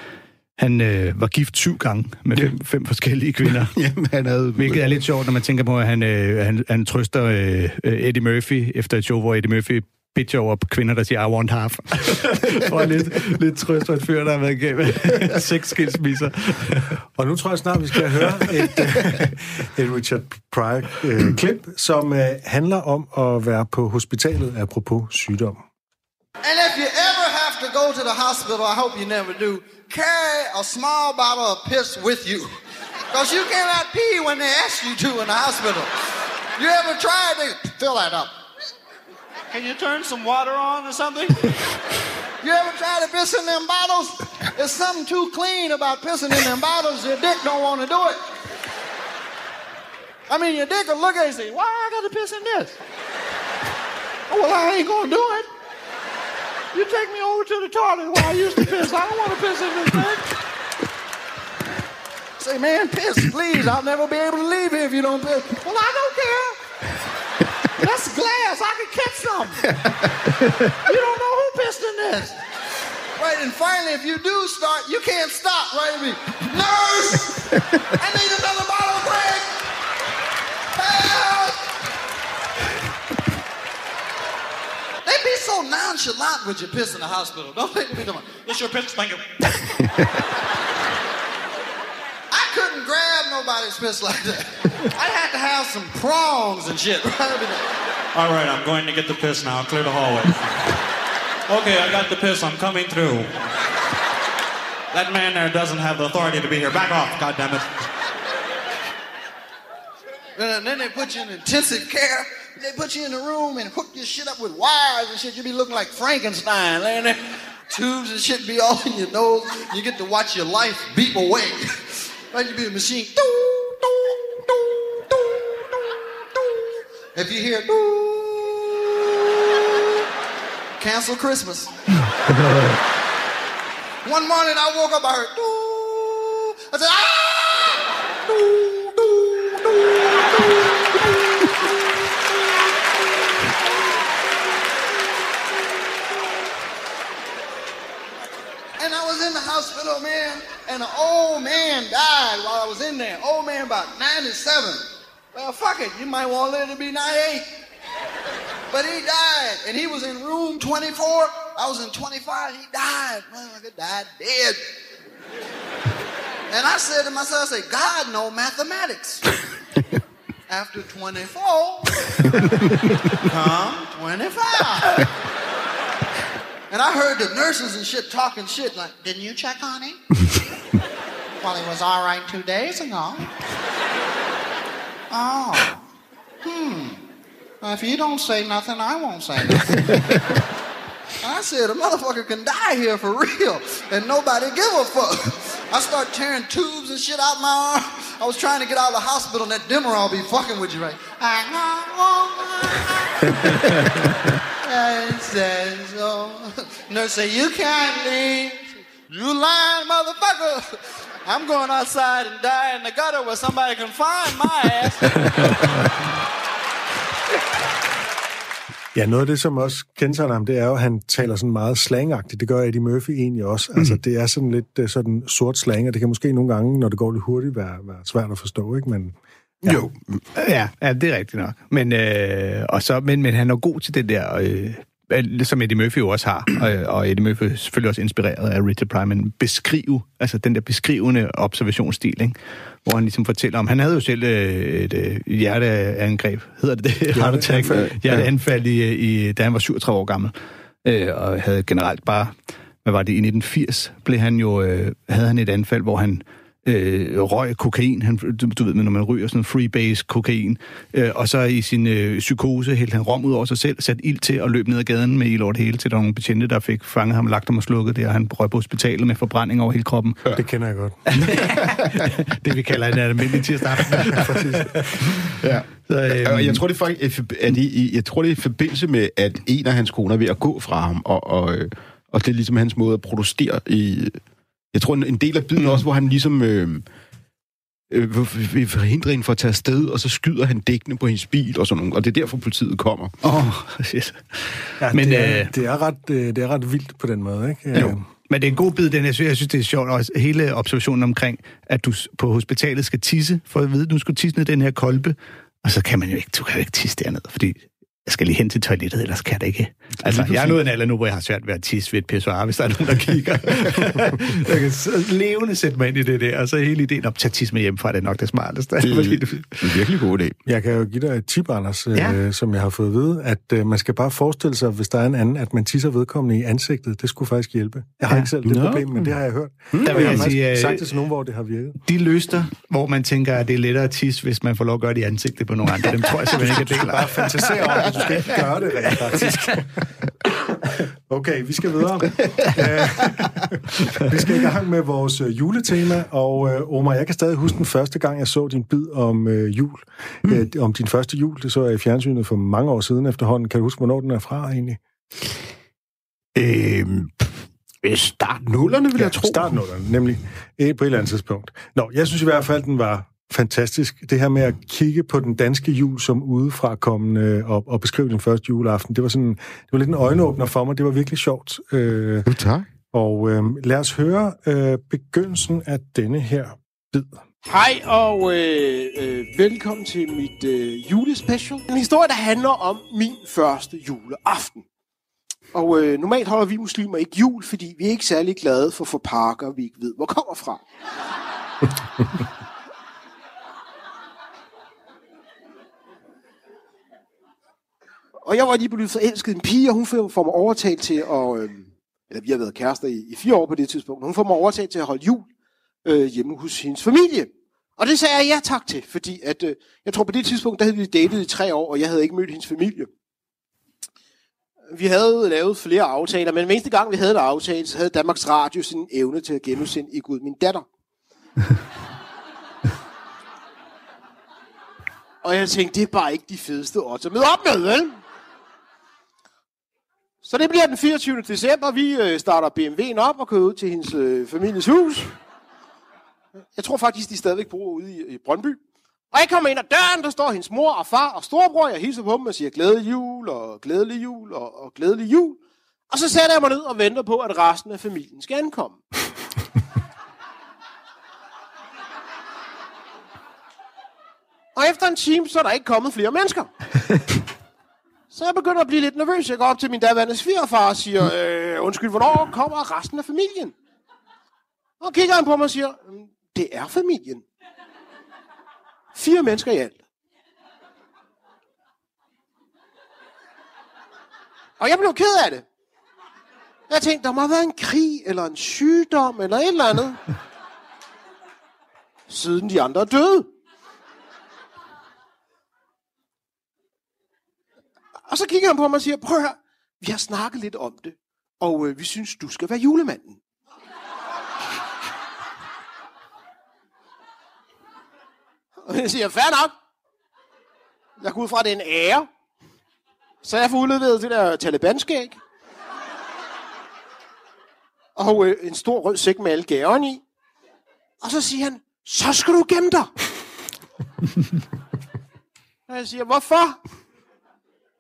C: han øh, var gift syv gange med fem, fem forskellige kvinder. *laughs*
B: Jamen, han havde...
C: Hvilket er lidt sjovt, når man tænker på, at han, øh, han, han trøster øh, øh, Eddie Murphy efter et show, hvor Eddie Murphy bitcher over kvinder, der siger, I want half. *laughs* For lidt, lidt trøst for et fyr, der har været igennem *laughs* seks skilsmisser.
A: Og nu tror jeg snart, vi skal høre et, øh, et Richard Pryor-klip, som øh, handler om at være på hospitalet apropos sygdom.
E: And if you ever have to go to the hospital, I hope you never do, carry a small bottle of piss with you. Because you cannot pee when they ask you to in the hospital. You ever tried to fill that up?
F: Can you turn some water on or something? *laughs*
E: You ever try to piss in them bottles? There's something too clean about pissing in them bottles. Your dick don't want to do it. I mean, your dick will look at you and say, why I got to piss in this? Oh, well, I ain't going to do it. You take me over to the toilet where I used to piss. I don't want to piss in this thing. Say, man, piss, please. I'll never be able to leave here if you don't piss. Well, I don't care. That's glass. I can catch some. *laughs* you don't know who pissed in this. Right, and finally, if you do start, you can't stop, right? I mean, nurse! *laughs* I need another bottle of Greg! Help! They be so nonchalant with your piss in the hospital, don't think they? They be doing, It's your piss, thank you. *laughs* I couldn't grab nobody's piss like that. *laughs* I had to have some prongs and shit, *laughs* right? I mean,
F: All right, I'm going to get the piss now. Clear the hallway. Okay, I got the piss. I'm coming through. That man there doesn't have the authority to be here. Back off, goddammit.
E: And then they put you in intensive care. They put you in a room and hook your shit up with wires and shit. You be looking like Frankenstein laying there. Tubes and shit be all in your nose. You get to watch your life beep away. *laughs* Right? You be a machine. Doo, doo, doo, doo, doo, doo. If you hear doo, cancel Christmas. *laughs* One morning I woke up, I heard doo. I said, ah! Doo, doo, doo, doo. And I was in the hospital, man, and an old man died while I was in there. Old man about 97. Well, fuck it, you might want to to be 98. But he died, and he was in room 24. I was in 25. He died. Man, Motherfucker died dead. And I said to myself, I said, God know mathematics. After 24, *laughs* come 25. And I heard the nurses and shit talking shit like, didn't you check on him? *laughs* well, he was all right two days ago. *laughs* Oh. Hmm. Well, if you don't say nothing, I won't say nothing. *laughs* I said, a motherfucker can die here for real, and nobody give a fuck. I start tearing tubes and shit out my arm. I was trying to get out of the hospital, and that Demerol be fucking with you, right? I said so. Nurse say, you can't leave. You lying motherfucker. I'm going outside and die in the gutter where somebody can find my ass.
A: Ja, noget af det, som også kendetegner ham, det er jo, at han taler sådan meget slangagtigt. Det gør Eddie Murphy egentlig også. Mm. Altså, det er sådan lidt øh, sådan sort slang, og det kan måske nogle gange, når det går lidt hurtigt, være, være svært at forstå, ikke? Men
C: Ja. Jo. Ja, ja, det er rigtigt nok. Men, øh, og så, men, men han er god til det der, øh, som Eddie Murphy jo også har, og, og Eddie Murphy er selvfølgelig også inspireret af Richard Pryor, beskrive, altså den der beskrivende observationsstil, ikke? hvor han ligesom fortæller om, han havde jo selv øh, et øh, hjerteangreb, hedder det det? Attack, *laughs* hjerteanfald i, i, da han var 37 år gammel, øh, og havde generelt bare, hvad var det, i 1980 blev han jo, øh, havde han et anfald, hvor han øh, røg kokain, han, du, du ved, når man ryger sådan freebase kokain, øh, og så i sin øh, psykose hældte han rom ud over sig selv, satte ild til og løb ned ad gaden med ild over det hele, til der var nogle betjente, der fik fanget ham, lagt ham og slukket det, og han røg på hospitalet med forbrænding over hele kroppen.
A: ja. det kender jeg godt. *laughs*
C: det vi kalder en almindelig tirsdag aften. *laughs*
B: Ja. Så, øhm, jeg tror, det er faktisk, at jeg tror, det er i forbindelse med, at en af hans koner er ved at gå fra ham, og, og, og det er ligesom hans måde at producere i... Jeg tror, en del af biden mm. også, hvor han ligesom... Øh, øh, vil forhindre hende for at tage afsted, og så skyder han dækkene på hendes bil og sådan noget, og det er derfor politiet kommer.
C: Åh, oh, *laughs* shit.
A: Ja, Men, det, er, øh, det, er ret, det er ret vildt på den måde, ikke?
C: Jo. Men det er en god bid, den jeg synes, jeg synes, det er sjovt, også hele observationen omkring, at du på hospitalet skal tisse, for at vide, at du skal tisse ned den her kolbe, og så kan man jo ikke, du kan jo ikke tisse derned, fordi jeg skal lige hen til toilettet, ellers kan det ikke. Altså, jeg er nået en alder nu, hvor jeg har svært ved at tisse ved et pissoir, hvis der er nogen, der kigger. *laughs* jeg kan så levende sætte mig ind i det der, og så hele ideen om, at tisse med hjemmefra, det er nok det smarteste.
B: Det er en virkelig god idé.
A: Jeg kan jo give dig et tip, Anders, ja. øh, som jeg har fået at vide, at øh, man skal bare forestille sig, hvis der er en anden, at man tisser vedkommende i ansigtet. Det skulle faktisk hjælpe. Jeg har ja. ikke selv det no. problem, men det har jeg hørt.
C: Hmm. Der vil jeg, jeg sige,
A: øh, sagt det til nogen, hvor det har virket.
C: De løster, hvor man tænker, at det er lettere at tisse, hvis man får lov at gøre det i ansigtet på nogle andre. Dem tror jeg simpelthen ikke, at det er
A: bare fantasere om, du skal ikke gøre det rent faktisk. Okay, vi skal videre. Øh, vi skal i gang med vores øh, juletema, og øh, Omar, jeg kan stadig huske den første gang, jeg så din bid om øh, jul. Mm. Øh, om din første jul, det så jeg i fjernsynet for mange år siden efterhånden. Kan du huske, hvornår den er fra egentlig?
B: Øhm, start nullerne, vil ja, jeg tro.
A: Start nullerne, nemlig øh, på et eller andet tidspunkt. Nå, jeg synes i hvert fald, den var fantastisk. Det her med at kigge på den danske jul som udefra kommende og, og beskrive den første juleaften, det var sådan, det var lidt en øjenåbner for mig. Det var virkelig sjovt.
B: Øh, tak.
A: Og øh, lad os høre øh, begyndelsen af denne her bid.
G: Hej og øh, øh, velkommen til mit øh, julespecial. En historie, der handler om min første juleaften. Og øh, normalt holder vi muslimer ikke jul, fordi vi er ikke særlig glade for for parker, vi ikke ved, hvor kommer fra. *laughs* Og jeg var lige blevet forelsket en pige, og hun får mig overtalt til at... Øh, eller vi har været kærester i, i fire år på det tidspunkt. Hun får mig overtalt til at holde jul øh, hjemme hos hendes familie. Og det sagde jeg ja tak til, fordi at, øh, jeg tror på det tidspunkt, der havde vi datet i tre år, og jeg havde ikke mødt hendes familie. Vi havde lavet flere aftaler, men hver eneste gang, vi havde en aftale, så havde Danmarks Radio sin evne til at genudsende i Gud min datter. *laughs* og jeg tænkte, det er bare ikke de fedeste odds at møde op med, vel? Så det bliver den 24. december. Vi øh, starter BMW'en op og kører ud til hendes øh, families hus. Jeg tror faktisk, de stadigvæk bor ude i, i Brøndby. Og jeg kommer ind ad døren, der står hendes mor og far og storebror. Jeg hilser på dem og siger glædelig jul og glædelig jul og, og glædelig jul. Og så sætter jeg mig ned og venter på, at resten af familien skal ankomme. og efter en time, så er der ikke kommet flere mennesker. Så jeg begynder at blive lidt nervøs. Jeg går op til min daværende svigerfar og siger, øh, undskyld, hvornår kommer resten af familien? Og kigger han på mig og siger, det er familien. Fire mennesker i alt. Og jeg blev ked af det. Jeg tænkte, der må have været en krig, eller en sygdom, eller et eller andet. Siden de andre er døde. Og så kigger han på mig og siger, prøv at høre, vi har snakket lidt om det, og øh, vi synes, du skal være julemanden. Og jeg siger, fair nok. Jeg går ud fra, at det er en ære. Så jeg får udleveret det der talibanskæg. Og øh, en stor rød sæk med alle gaverne i. Og så siger han, så skal du gemme dig. og jeg siger, hvorfor?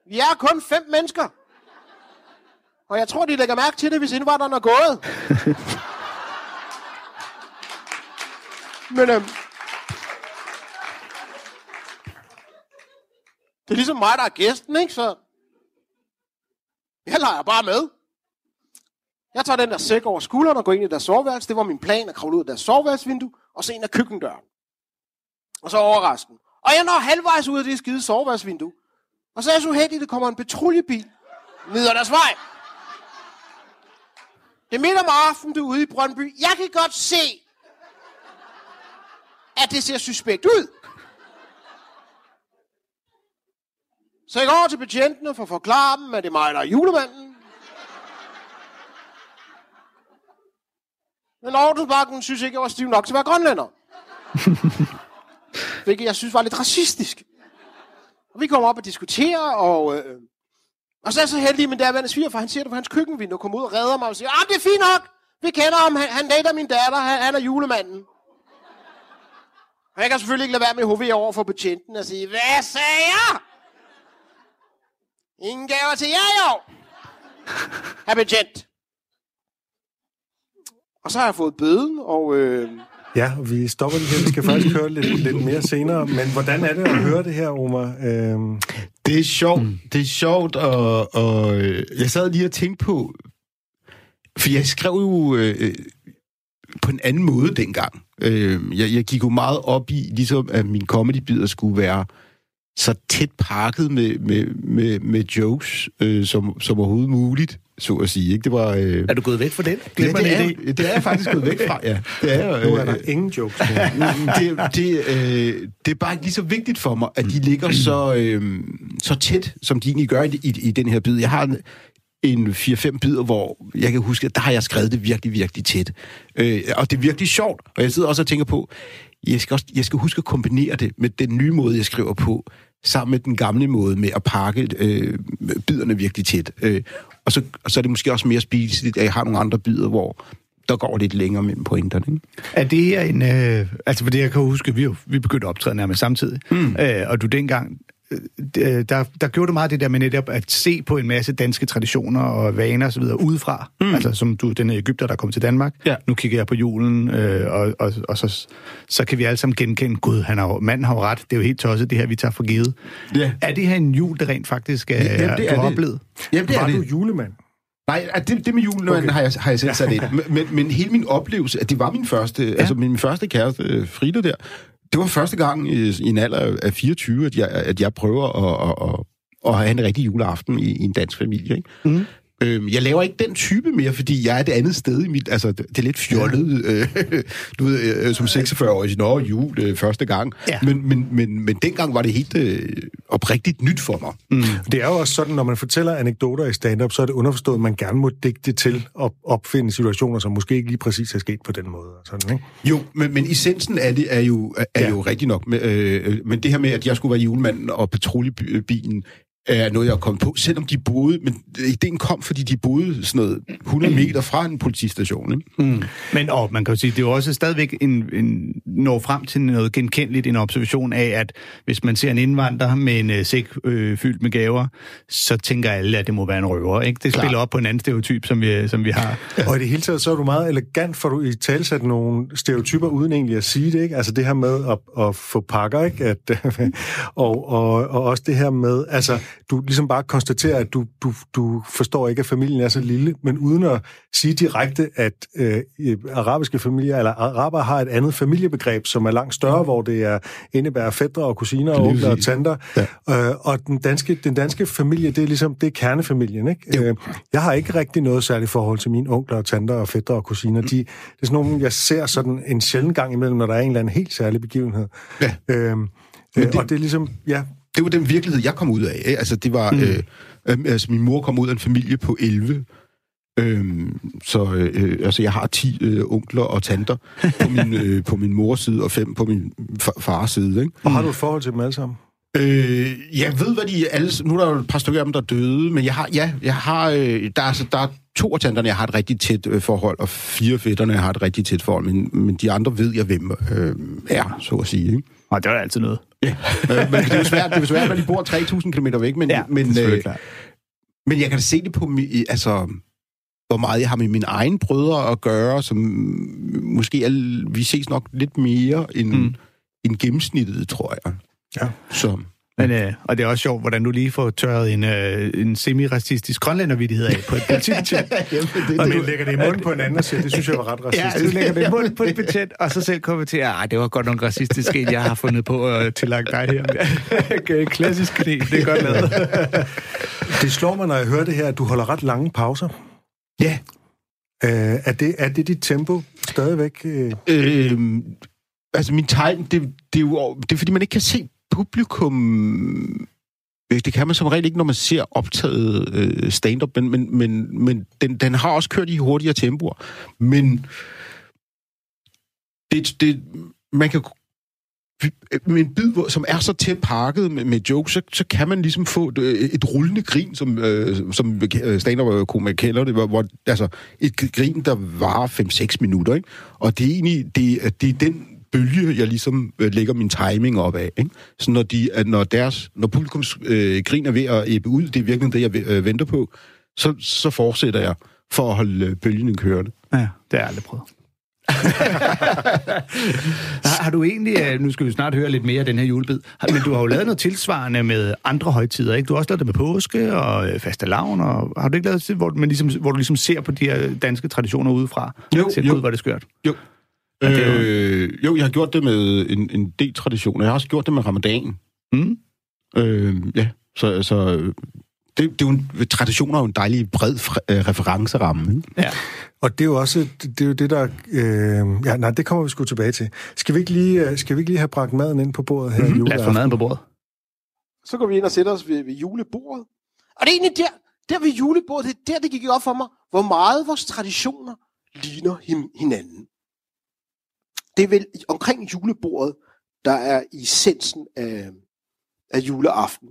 G: Vi er kun fem mennesker. Og jeg tror, de lægger mærke til det, hvis indvandrerne er gået. Men øhm, det er ligesom mig, der er gæsten, ikke? Så jeg leger bare med. Jeg tager den der sæk over skulderen og går ind i deres soveværelse. Det var min plan at kravle ud af deres soveværelsesvindue, og se ind ad køkkendøren. Og så overrasken. Og jeg når halvvejs ud af det skide soveværelsesvindue. Og så er jeg så uheldig, at der kommer en patruljebil ned ad deres vej. Det er midt om aftenen, du er ude i Brøndby. Jeg kan godt se, at det ser suspekt ud. Så jeg går over til betjentene for at forklare dem, at det er mig, der er julemanden. Men ordensbakken synes ikke, jeg var stiv nok til at være grønlænder. *laughs* Hvilket jeg synes var lidt racistisk. Og vi kommer op og diskuterer, og, øh, og så er jeg så heldig, men der er svigerfar, han ser det på hans køkkenvindue, kommer ud og redder mig og siger, ah, det er fint nok, vi kender ham, han, han dater min datter, han, han er julemanden. Og jeg kan selvfølgelig ikke lade være med at hovere over for betjenten og sige, hvad sagde jeg? Ingen gaver til jer jo. Herr betjent. Og så har jeg fået bøden, og øh,
A: Ja, vi stopper lige her. Vi skal faktisk høre lidt, lidt mere senere. Men hvordan er det at høre det her, Omar? Øhm...
B: Det er sjovt. Mm. Det er sjovt, og, og øh, jeg sad lige og tænkte på, for jeg skrev jo øh, øh på en anden måde dengang. Øh, jeg, jeg gik jo meget op i, ligesom at min comedy skulle være så tæt pakket med, med, med, med jokes, øh, som, som overhovedet muligt, så at sige. Ikke? Det var, øh...
H: Er du gået væk fra den?
B: Ja, det, er, det er jeg faktisk gået væk fra, ja. *laughs* Det er,
A: øh, nu er der ingen jokes. *laughs*
B: det, det, øh, det er bare ikke lige så vigtigt for mig, at de ligger så, øh, så tæt, som de egentlig gør i, i, i den her bid. Jeg har en 4-5 bidder, hvor jeg kan huske, at der har jeg skrevet det virkelig, virkelig tæt. Øh, og det er virkelig sjovt, og jeg sidder også og tænker på, jeg skal, også, jeg skal huske at kombinere det med den nye måde, jeg skriver på, sammen med den gamle måde med at pakke øh, biderne virkelig tæt. Øh, og, så, og så er det måske også mere spiseligt, at jeg har nogle andre bidder, hvor der går lidt længere mellem pointerne. Ikke?
C: Er det her en... Øh, altså, for det jeg kan huske, vi, jo, vi begyndte at optræde nærmest samtidig. Mm. Øh, og du dengang... øh, Der, der gjorde du meget det der med netop at se på en masse danske traditioner og vaner osv. udefra. Mm. Altså som du, den Ægypter, der kom til Danmark.
B: Ja.
C: Nu kigger jeg på julen, øh, og, og, og så, så kan vi alle sammen genkende, gud, han har, manden har jo ret. Det er jo helt tosset, det her, vi tager for givet.
B: Ja.
C: Er det her en jul, der rent faktisk er,
B: Jamen, det
C: du
B: er
C: har
B: det.
C: oplevet?
B: Jamen, det er
A: Var
B: det.
A: du julemand?
B: Nej, at det, det med julen okay. har, jeg, har jeg selv sat ind. Men, men, men hele min oplevelse, at det var min første, ja. altså min første kæreste, øh, Frida der, det var første gang i, i en alder af 24, at jeg, at jeg prøver at, at, at, at have en rigtig juleaften i, i en dansk familie. Ikke? Mm. Øhm, jeg laver ikke den type mere, fordi jeg er et andet sted i mit... Altså, det det er lidt fjollet, ja. øh, *laughs* du ved, øh, som 46-årig, nå, jul øh, første gang.
C: Ja.
B: Men, men, men, men dengang var det helt øh, oprigtigt nyt for mig.
A: Mm. Det er jo også sådan, når man fortæller anekdoter i stand-up, så er det underforstået, at man gerne må digte til at opfinde situationer, som måske ikke lige præcis er sket på den måde. og Sådan, ikke?
B: Jo, men, men essensen af det er jo, er
A: Ja.
B: ja. jo rigtig nok. Men, øh, men det her med, at jeg skulle være julemanden og patruljebilen, er noget, jeg er kommet på, selvom de boede, men ideen kom, fordi de boede sådan noget 100 meter fra en politistation. Ikke?
C: Mm. Men og man kan jo sige, det er jo også stadigvæk en, en når frem til noget genkendeligt, en observation af, at hvis man ser en indvandrer med en uh, sæk øh, fyldt med gaver, så tænker alle, at det må være en røver. Ikke? Det
B: Klar.
C: spiller op på en anden stereotyp, som vi, som vi har.
A: Og i det hele taget, så er du meget elegant, for du i talsat nogle stereotyper, uden egentlig at sige det, ikke? Altså det her med at, at få pakker, ikke? At, *laughs* og, og, og også det her med, altså, du ligesom bare konstaterer, at du, du, du forstår ikke, at familien er så lille, men uden at sige direkte, at øh, arabiske familier, eller araber har et andet familiebegreb, som er langt større, hvor det er indebærer fædre og kusiner og onkler og tanter. Ja. Øh, og den danske, den danske familie, det er ligesom, det er kernefamilien, ikke? Øh, jeg har ikke rigtig noget særligt forhold til mine onkler og tanter og fædre og kusiner. De, det er sådan nogle, jeg ser sådan en sjælden gang imellem, når der er en eller anden helt særlig begivenhed.
B: Ja.
A: Øhm, øh,
B: det-
A: og det er ligesom, ja,
B: Det var den virkelighed, jeg kom ud af. Ikke? Altså, det var... Mm. Øh, øh, altså, min mor kom ud af en familie på 11. Øhm, så øh, altså, jeg har 10 øh, onkler og tanter på *laughs* min, øh, på min mors side, og fem på min fa- fars side. Ikke?
A: og har du et forhold til dem alle sammen?
B: Øh, jeg ved, hvad de alle... Nu er der jo et par stykker af dem, der er døde, men jeg har... Ja, jeg har... Øh, der, er, altså, der er to af tanterne, jeg har et rigtig tæt øh, forhold, og fire fætterne, jeg har et rigtig tæt forhold, men, men de andre ved jeg, hvem øh, er, så at sige. Ikke?
C: Og det er altid noget.
B: Ja. øh, men det er jo svært, det er svært, når de bor 3.000 km væk, men,
C: Ja,
B: men,
C: det er
B: øh,
C: klart.
B: men jeg kan da se det på, mi- altså, hvor meget jeg har med mine egne brødre at gøre, som måske er, vi ses nok lidt mere end,
C: mm.
B: end gennemsnittet, tror jeg.
A: Ja.
B: Så,
C: Men, øh, og det er også sjovt, hvordan du lige får tørret en, øh, en semi-racistisk grønlændervittighed af på et politibetjent. *laughs*
A: Og du lægger det i munden på en anden og siger, det synes jeg var ret
C: Ja,
A: racistisk.
C: du lægger det i munden på et *laughs* betjent, og så selv kommer til, at det var godt nok racistisk en, jeg har fundet på at tillagt dig her. *laughs* Klassisk knæ, det er godt lavet.
A: Det slår mig, når jeg hører det her, at du holder ret lange pauser.
B: ja.
A: Øh, er, det, er det dit tempo stadigvæk? Øh?
B: Øh, altså, min tegn, det, det, er jo, det er fordi, man ikke kan se publikum... Øh, det kan man som regel ikke, når man ser optaget øh, stand-up, men, men, men, men den, den har også kørt i hurtigere tempoer. Men det, det, man kan med en bid, som er så tæt pakket med, med jokes, så, så kan man ligesom få et, øh, et rullende grin, som, øh, som øh, stand-up-komiker kalder det, hvor, hvor, altså et grin, der varer 5-6 minutter, ikke? Og det er egentlig, det, det er den bølge, jeg ligesom øh, lægger min timing op af, ikke? Så når, de, at når, deres, når publikums øh, grin er ved at æbbe ud, det er virkelig det, jeg øh, venter på, så, så fortsætter jeg for at holde øh, bølgen kørende.
C: Ja, det har jeg aldrig prøvet. *laughs* har, har du egentlig, øh, nu skal vi snart høre lidt mere af den her julebid, men du har jo lavet noget tilsvarende med andre højtider, ikke? Du har også lavet det med påske og øh, fastelavn, og har du ikke lavet det, hvor, man ligesom, hvor du ligesom ser på de her danske traditioner udefra?
B: Jo, jo.
C: Hvor er det skørt.
B: Jo.
C: Det jo-
B: Øh, jo, jeg har gjort det med en, en del traditioner. Jeg har også gjort det med ramadan.
C: Mm?
B: Øh, ja, så, så det, det er jo en, traditioner er jo en dejlig bred fre- øh, referenceramme. Ikke?
C: Ja.
A: Og det er jo også det, er jo det der... Øh, ja, nej, det kommer vi sgu tilbage til. Skal vi ikke lige, øh, skal vi ikke lige have bragt maden ind på bordet her mm-hmm.
C: Lad os få maden på bordet.
G: Så går vi ind og sætter os ved, ved julebordet. Og det er egentlig der, der ved julebordet, det er der, det gik op for mig, hvor meget vores traditioner ligner hin- hinanden. Det er vel omkring julebordet, der er essensen af, af juleaften.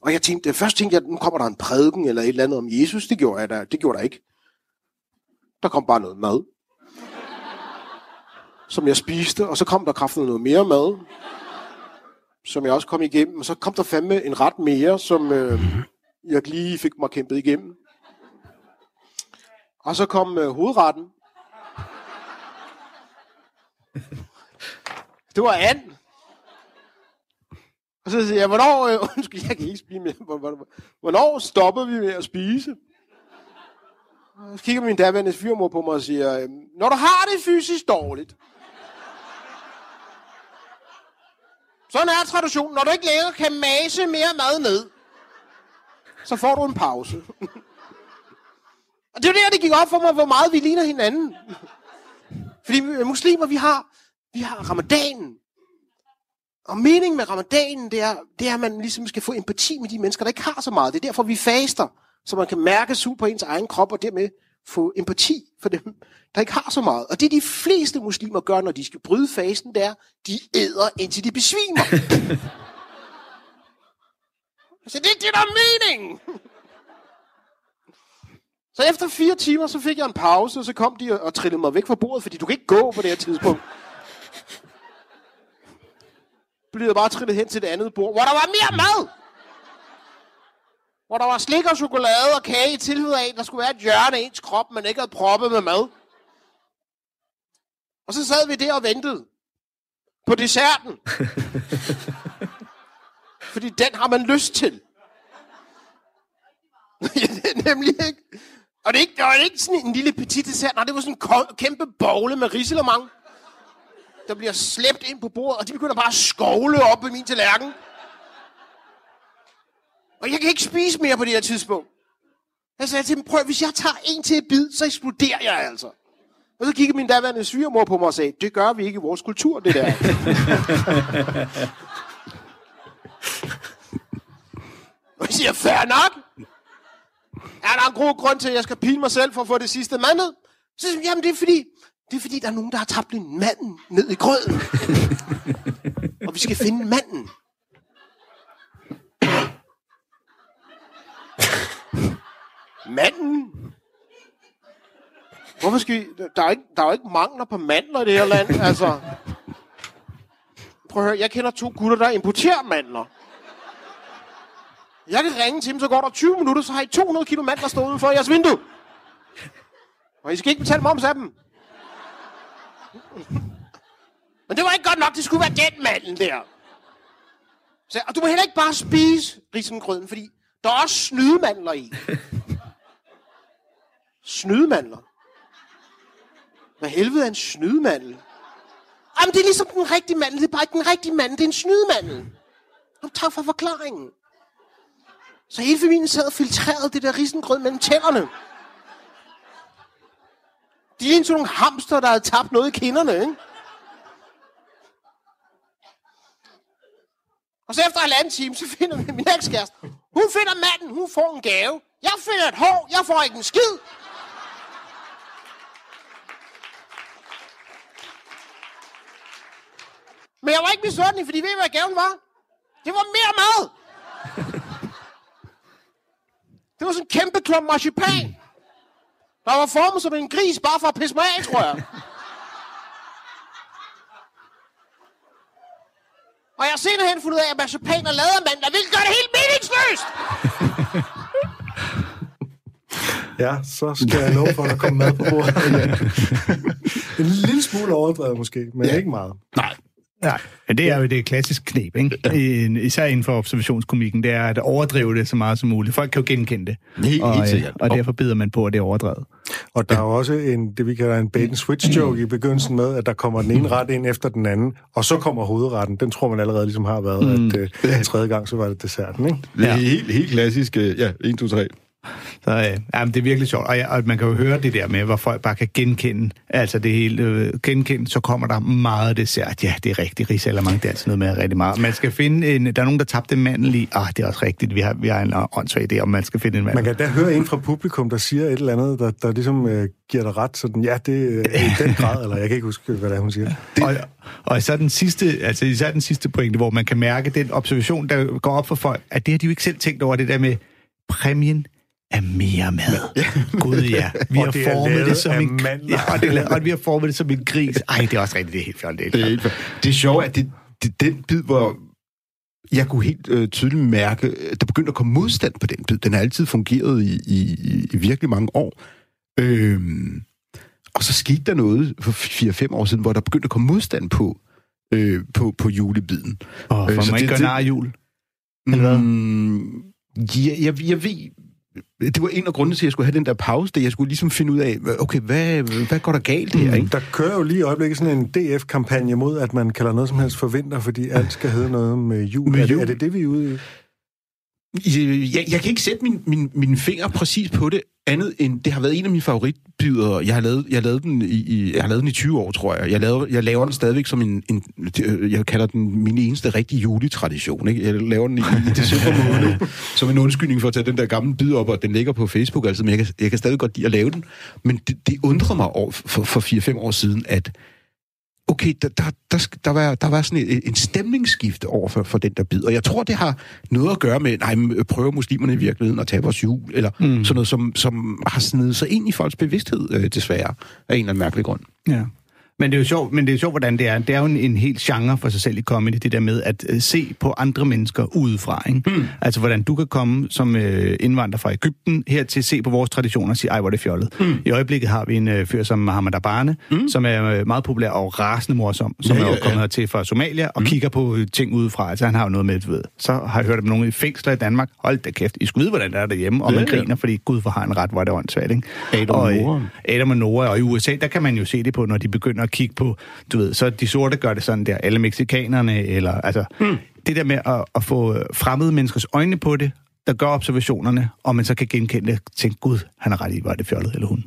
G: Og jeg tænkte, først tænkte jeg, nu kommer der en prædiken eller et eller andet om Jesus. Det gjorde jeg da. Det gjorde der ikke. Der kom bare noget mad, som jeg spiste, og så kom der kraftigt noget mere mad, som jeg også kom igennem. Og så kom der fandme en ret mere, som øh, jeg lige fik mig kæmpet igennem. Og så kom øh, hovedretten. Det var and. Og så siger jeg, hvornår, øh, *laughs* undskyld, jeg kan ikke spise mere. Hvornår stopper vi med at spise? Og så kigger min daværende fyrmor på mig og siger, øh, når du har det fysisk dårligt, sådan er traditionen. Når du ikke længere kan mase mere mad ned, så får du en pause. *laughs* og det er der, det gik op for mig, hvor meget vi ligner hinanden. Fordi muslimer, vi har, vi har ramadanen. Og meningen med ramadanen, det er, det er, at man ligesom skal få empati med de mennesker, der ikke har så meget. Det er derfor, vi faster, så man kan mærke sug på ens egen krop, og dermed få empati for dem, der ikke har så meget. Og det de fleste muslimer gør, når de skal bryde fasten, det er, de æder, indtil de besvimer. *laughs* så det er det, der er meningen. Så efter fire timer, så fik jeg en pause, og så kom de og, og trillede mig væk fra bordet, fordi du kan ikke gå på det her tidspunkt. Blev jeg bare trillet hen til det andet bord, hvor der var mere mad. Hvor der var slik og chokolade og kage i tilfælde af, der skulle være et hjørne af ens krop, man ikke havde proppet med mad. Og så sad vi der og ventede på desserten. *laughs* Fordi den har man lyst til. *laughs* ja, det er nemlig ikke. Og det, er ikke, det var ikke sådan en lille petit dessert. Nej, det var sådan en kæmpe bogle med risalemang, der bliver slæbt ind på bordet, og de begynder bare at skovle op på min tallerken. Og jeg kan ikke spise mere på det her tidspunkt. Jeg sagde til dem, prøv, hvis jeg tager en til et bid, så eksploderer jeg altså. Og så kiggede min daværende svigermor på mig og sagde, det gør vi ikke i vores kultur, det der. *laughs* og jeg siger, fair nok. Er der en god grund til, at jeg skal pine mig selv for at få det sidste mand ned? Så siger jamen det er fordi, det er fordi, der er nogen, der har tabt en mand ned i grøden. og vi skal finde manden. Manden? Hvorfor skal vi... Der er, ikke, der er jo ikke mangler på mandler i det her land, altså. Prøv at høre, jeg kender to gutter, der importerer mandler. Jeg kan ringe til dem, så går der 20 minutter, så har I 200 kilo mandler stået udenfor jeres vindue. Og I skal ikke betale moms af dem. Men det var ikke godt nok, det skulle være den manden der. Så, og du må heller ikke bare spise risengrøden, fordi der er også snydemandler i. Snydemandler? Hvad helvede er en snydemandel? Jamen, det er ligesom den rigtige mandel. Det er bare ikke den rigtige mandel. Det er en snydemandel. Jamen, tak for forklaringen. Så hele familien sad og filtrerede det der risengrød mellem tænderne. De lignede sådan nogle hamster, der havde tabt noget i kinderne, ikke? Og så efter en halvanden time, så finder vi min ekskæreste. Hun finder manden, hun får en gave. Jeg finder et hår, jeg får ikke en skid. Men jeg var ikke misundelig, fordi ved I, hvad gaven var? Det var mere mad. Det var sådan en kæmpe klump marcipan. Der var formet som en gris, bare for at pisse mig af, tror jeg. Og jeg har senere hen fundet ud af, at marcipan er lavet af mandler, hvilket gør det helt meningsløst. *laughs*
A: Ja, så skal jeg love for, at der kommer mad på bordet. *laughs* en lille smule overdrevet måske, men ja. ikke meget.
C: Nej. Nej, men det er jo det klassiske knep, ikke? I, især inden for observationskomikken, det er at overdrive det så meget som muligt. Folk kan jo genkende det,
B: Helt-
C: og,
B: helt
C: øh,
B: sikkert.
C: og derfor bider man på, at det er overdrevet.
A: Og der er også en, det vi kalder en bait and switch joke i begyndelsen med, at der kommer den ene ret ind efter den anden, og så kommer hovedretten. Den tror man allerede ligesom har været, mm. at øh, tredje gang, så var det desserten, ikke?
B: Det er helt, helt klassisk. øh, Ja, 1, 2, 3.
C: Så øh, jamen, det er virkelig sjovt. Og, ja, og man kan jo høre det der med, hvor folk bare kan genkende, altså det hele øh, genkende, så kommer der meget af det sært. Ja, det er rigtigt, risalamang, det er altid noget med rigtig meget. Man skal finde en, der er nogen, der tabte mandel i, ah, det er også rigtigt, vi har, vi har en åndssvag idé, om man skal finde en mandel.
A: Man kan da høre en fra publikum, der siger et eller andet, der, der ligesom øh, giver dig ret, sådan, ja, det er øh, i den *laughs* grad, eller jeg kan ikke huske, hvad det er, hun siger. Det...
C: Og, og så den sidste, altså især den sidste pointe, hvor man kan mærke den observation, der går op for folk, at det har de jo ikke selv tænkt over, det der med præmien er mere mad. Gud ja, vi har
A: det
C: formet det som
A: af
C: en ja, og, det er, lavet- og vi har formet det som en gris. Ej, det er også rigtigt, det er helt fjollet. Det er
B: Det er,
C: helt
B: det er sjovt, at det, det, den bid, hvor jeg kunne helt øh, tydeligt mærke, at der begyndte at komme modstand på den bid. Den har altid fungeret i, i, i- virkelig mange år. Øhm, og så skete der noget for 4-5 år siden, hvor der begyndte at komme modstand på, øh, på, på julebiden. Øh,
C: for
B: så
C: man ikke gør nar af jul.
B: Eller hvad? Mm, ja, jeg, jeg ved... Det var en af grundene til, at jeg skulle have den der pause, det jeg skulle ligesom finde ud af, okay, hvad, hvad går der galt her, ikke?
A: Der kører jo lige i øjeblikket sådan en DF-kampagne mod, at man kalder noget som helst for vinter, fordi alt skal hedde noget med jul.
B: Med
A: er, det,
B: jul.
A: er det det, vi er ude i?
B: Jeg, jeg kan ikke sætte min, min, min finger præcis på det, andet end, det har været en af mine favoritbyder. Jeg har lavet, jeg har lavet, den, i, i, jeg har lavet den i 20 år, tror jeg. Jeg laver, jeg laver den stadigvæk som en, en, jeg kalder den min eneste rigtige juletradition. Ikke? Jeg laver den i, i december måned, *laughs* som en undskyldning for at tage den der gamle bid op, og den ligger på Facebook, altså, men jeg kan, jeg kan stadig godt lide at lave den. Men det, det undrer mig over, for, for 4-5 år siden, at okay, der, der, der, der, var, der var sådan en, en stemningsskift over for, for den der bid, og jeg tror, det har noget at gøre med, nej, men prøver muslimerne i virkeligheden at tage vores jul, eller mm. sådan noget, som, som har snedet sig ind i folks bevidsthed, øh, desværre, af en eller anden mærkelig grund.
C: Ja. Men det er jo sjovt, men det er jo sjovt, hvordan det er. Det er jo en, en helt genre for sig selv i comedy, det der med at øh, se på andre mennesker udefra. Ikke? Mm. Altså, hvordan du kan komme som øh, indvandrer fra Ægypten her til at se på vores traditioner og sige, ej, hvor er det fjollet. Mm. I øjeblikket har vi en øh, fyr som Mohammed Abane, mm. som er øh, meget populær og rasende morsom, som
B: Ja,
C: ja,
B: ja,
C: er kommet
B: ja.
C: hertil fra Somalia og mm. kigger på øh, ting udefra. Altså, han har jo noget med, du ved. Så har jeg hørt om nogle i fængsler i Danmark. Hold da kæft, I skulle vide, hvordan det er derhjemme, og
B: Ja,
C: man
B: ja.
C: griner, fordi Gud for har en ret, hvor er det åndssvagt, ikke?
B: Adam og
C: øh,
B: Nora.
C: Adam og Nora, og i USA, der kan man jo se det på, når de begynder at kigge på, du ved, så de sorte gør det sådan der, alle mexikanerne, eller altså, mm. det der med at, at få øh, fremmede menneskers øjne på det, der gør observationerne, og man så kan genkende det, tænke, gud, han er ret i, var det fjollet, eller hun.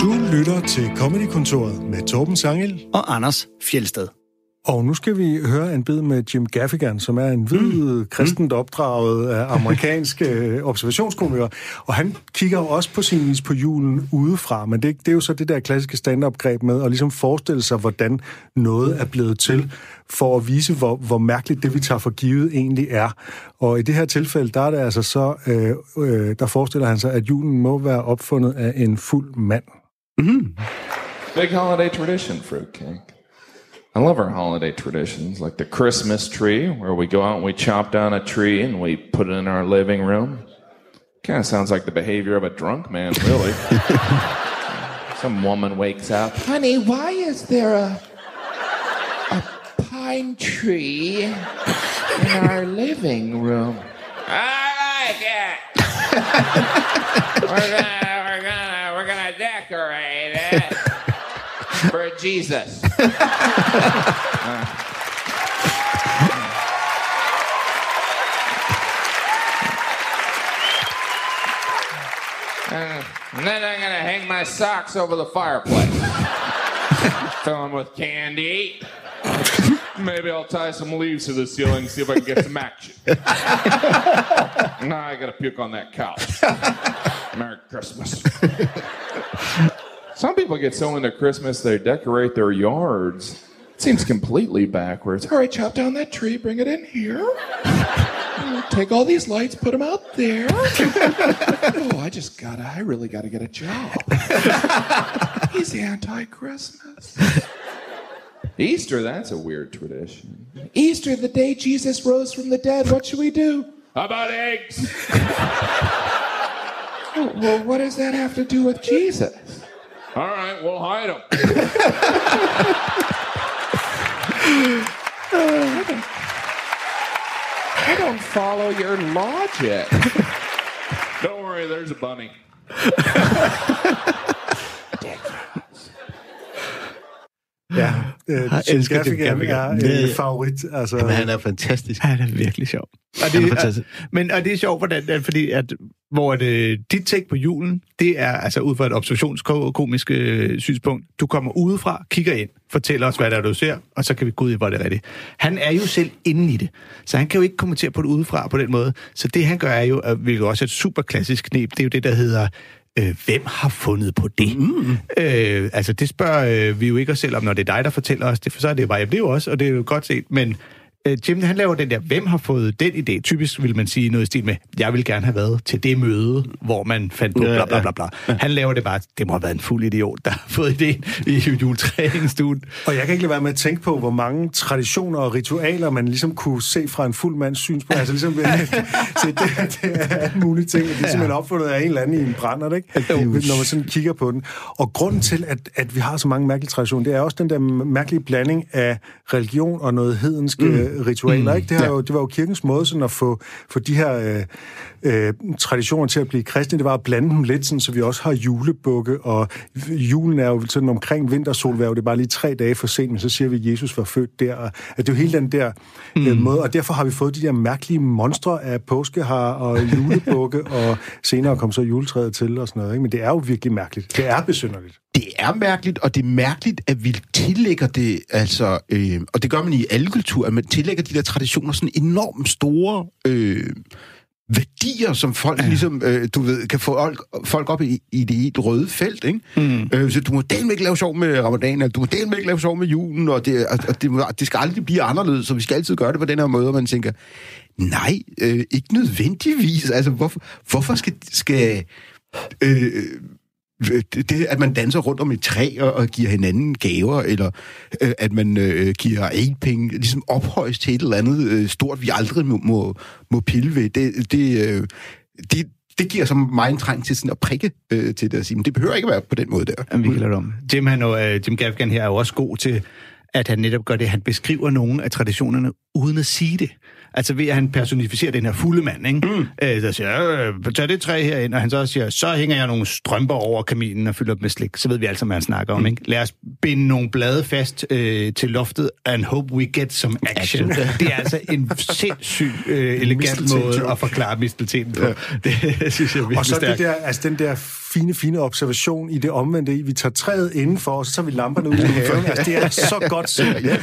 A: Du lytter til Comedy-kontoret med Torben Sangel,
H: Og Anders Fjelsted.
A: Og nu skal vi høre en bid med Jim Gaffigan, som er en hvid, mm. kristent opdraget af amerikansk *laughs* øh, observationskomiker. Og han kigger jo også på sin vis på julen udefra, men det, det er jo så det der klassiske stand-up-greb med at ligesom forestille sig, hvordan noget er blevet til, for at vise, hvor, hvor mærkeligt det, vi tager for givet, egentlig er. Og i det her tilfælde, der er det altså så, øh, øh, der forestiller han sig, at julen må være opfundet af en fuld mand.
I: Big holiday tradition, fruitcake. I love our holiday traditions, like the Christmas tree, where we go out and we chop down a tree and we put it in our living room. Kind of sounds like the behavior of a drunk man, really. *laughs* Some woman wakes up. Honey, why is there a a pine tree in our living room? I like it. *laughs* we're gonna, we're gonna, we're gonna decorate it for Jesus. *laughs* Uh, and then I'm gonna hang my socks over the fireplace. *laughs* Fill them with candy. Maybe I'll tie some leaves to the ceiling, see if I can get some action. now I gotta puke on that couch. Merry Christmas. *laughs* Some people get so into Christmas they decorate their yards. It seems completely backwards. All right, chop down that tree, bring it in here. *laughs* Take all these lights, put them out there. *laughs* oh, I just gotta, I really gotta get a job. *laughs* He's anti Christmas. Easter, that's a weird tradition. Easter, the day Jesus rose from the dead, what should we do? How about eggs? Oh, well, what does that have to do with Jesus? All right, we'll hide them. I don't follow your logic. Don't worry, there's a bunny. *laughs*
A: Ja, øh,
C: Jeg
A: Jim Gaffigan er
B: Ja,
A: en
B: ja.
A: favorit. Altså,
B: Jamen, han er fantastisk.
C: Han er virkelig sjov. Og
B: Han er
C: det,
B: fantastisk.
C: er, men, og det er sjovt, hvordan, at- fordi at, hvor det, dit take på julen, det er altså ud fra et observationskomisk øh, synspunkt. Du kommer udefra, kigger ind, fortæller os, hvad der er, du ser, og så kan vi gå ud i, hvor det er rigtigt. Han er jo selv inde i det, så han kan jo ikke kommentere på det udefra på den måde. Så det, han gør, er jo, at- hvilket også er et super klassisk knep, det er jo det, der hedder Øh, hvem har fundet på det? Mm. Øh, altså, det spørger øh, vi jo ikke os selv om, når det er dig, der fortæller os det, for så er det jo bare, jeg bliver også, og det er jo godt set, men øh, Jim, han laver den der, hvem har fået den idé? Typisk vil man sige noget i stil med, jeg vil gerne have været til det møde, hvor man fandt på bla bla bla bla. Han laver det bare, det må have været en fuld idiot, der har fået idéen i juletræningsstuen.
A: Og jeg kan ikke lade være med at tænke på, hvor mange traditioner og ritualer, man ligesom kunne se fra en fuld mands synspunkt. Altså ligesom, *laughs* så det, det er alt mulige ting, og det er simpelthen opfundet af en eller anden i en brænder, ikke? Når man sådan kigger på den. Og grunden til, at, at vi har så mange mærkelige traditioner, det er også den der mærkelige blanding af religion og noget hedenske mm. Ritualer, ikke? Det, har jo, det var jo kirkens måde sådan at få, få de her øh, øh, traditioner til at blive kristne, det var at blande dem lidt, sådan, så vi også har julebukke, og julen er jo sådan omkring vintersolværv, det er bare lige tre dage for sent, men så siger vi, at Jesus var født der. Og, at det er jo hele den der mm. øh, måde, og derfor har vi fået de der mærkelige monstre af påskehar og julebukke, *laughs* og senere kom så juletræet til og sådan noget. Ikke? Men det er jo virkelig mærkeligt. Det er besynderligt.
B: Det er mærkeligt, og det er mærkeligt, at vi tillægger det, altså, øh, og det gør man i alle kulturer, at man tillægger de der traditioner sådan enormt store øh, værdier, som folk ja. ligesom, øh, du ved, kan få folk, folk op i, i det helt røde felt, ikke? Mm. Øh, så du må delt ikke lave sjov med ramadan, og du må delt ikke lave sjov med julen, og det, og, og det, må, det skal aldrig blive anderledes, så vi skal altid gøre det på den her måde, og man tænker, nej, øh, ikke nødvendigvis. Altså, hvorfor, hvorfor skal, skal øh, Øh, det, at man danser rundt om et træ og, og giver hinanden gaver, eller øh, at man øh, giver aid-penge, ligesom ophøjes til et eller andet øh, stort, vi aldrig må, må, må pille ved, det, det, øh, det, det giver så mig en træng til sådan at prikke øh, til det og sige, men det behøver ikke at være på den måde der.
C: Jamen, vi kan lade det om. Jim, han, og, øh, Jim Gaffigan her er jo også god til, at han netop gør det. Han beskriver nogle af traditionerne uden at sige det. Altså ved at han personificerer den her fulde mand, ikke? Mm. Øh, der siger, øh, tag det træ herind, og han så siger, så hænger jeg nogle strømper over kaminen og fylder op med slik. Så ved vi altså, hvad han snakker om, ikke? Lad os binde nogle blade fast øh, til loftet, and hope we get some action. *laughs* det er altså en sindssygt øh, elegant måde at forklare mistelteten på. *laughs* Det synes jeg er
A: Og så det
C: stærkt.
A: der, altså den der fine, fine observation i det omvendte i, vi tager træet indenfor, og så tager vi lamperne ud i haven. Altså, det er *laughs* så godt set.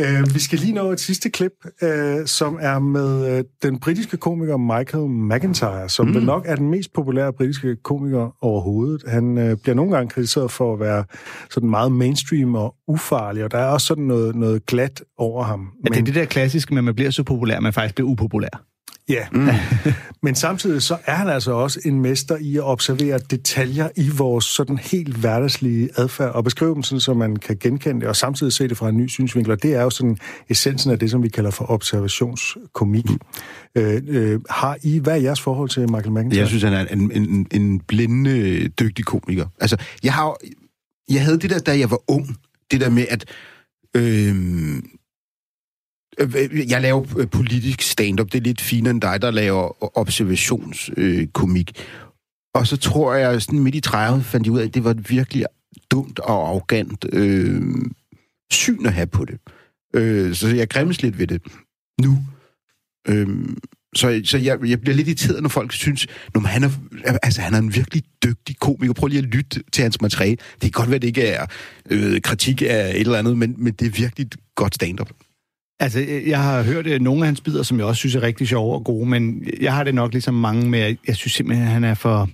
A: øh, vi skal lige nå et sidste klip, øh, som er med øh, den britiske komiker Michael McIntyre, som mm. vel nok er den mest populære britiske komiker overhovedet. Han øh, bliver nogle gange kritiseret for at være sådan meget mainstream og ufarlig, og der er også sådan noget, noget glat over ham.
C: Ja, det er det der klassiske at man bliver så populær, at man faktisk bliver upopulær.
A: Ja, mm. *laughs* men samtidig så er han altså også en mester i at observere detaljer i vores sådan helt hverdagslige adfærd, og beskrive dem sådan, så man kan genkende det, og samtidig se det fra en ny synsvinkel, og det er jo sådan essensen af det, som vi kalder for observationskomik. Mm. Øh, øh, har I, hvad er jeres forhold til Michael McIntyre?
B: Jeg synes, han er en, en, en blinde, dygtig komiker. Altså, jeg har jeg havde det der, da jeg var ung, det der med, at øh, Øh, jeg laver øh, politisk stand-up, det er lidt finere end dig, der laver øh, observationskomik. Og så tror jeg, sådan midt i 30'erne fandt jeg ud af, at det var et virkelig dumt og arrogant øh, syn at have på det. Øh, så jeg græmmes lidt ved det nu. Øh, så, så jeg, jeg bliver lidt irriteret, når folk synes, når han er, altså, han er en virkelig dygtig komiker. Prøv lige at lytte til hans materiale. Det kan godt være, at det ikke er øh, kritik af et eller andet, men, men det er virkelig et godt stand-up.
C: Altså, jeg har hørt øh, nogle af hans bidder, som jeg også synes er rigtig sjove og gode, men jeg har det nok ligesom mange med, at jeg synes simpelthen, at han er for,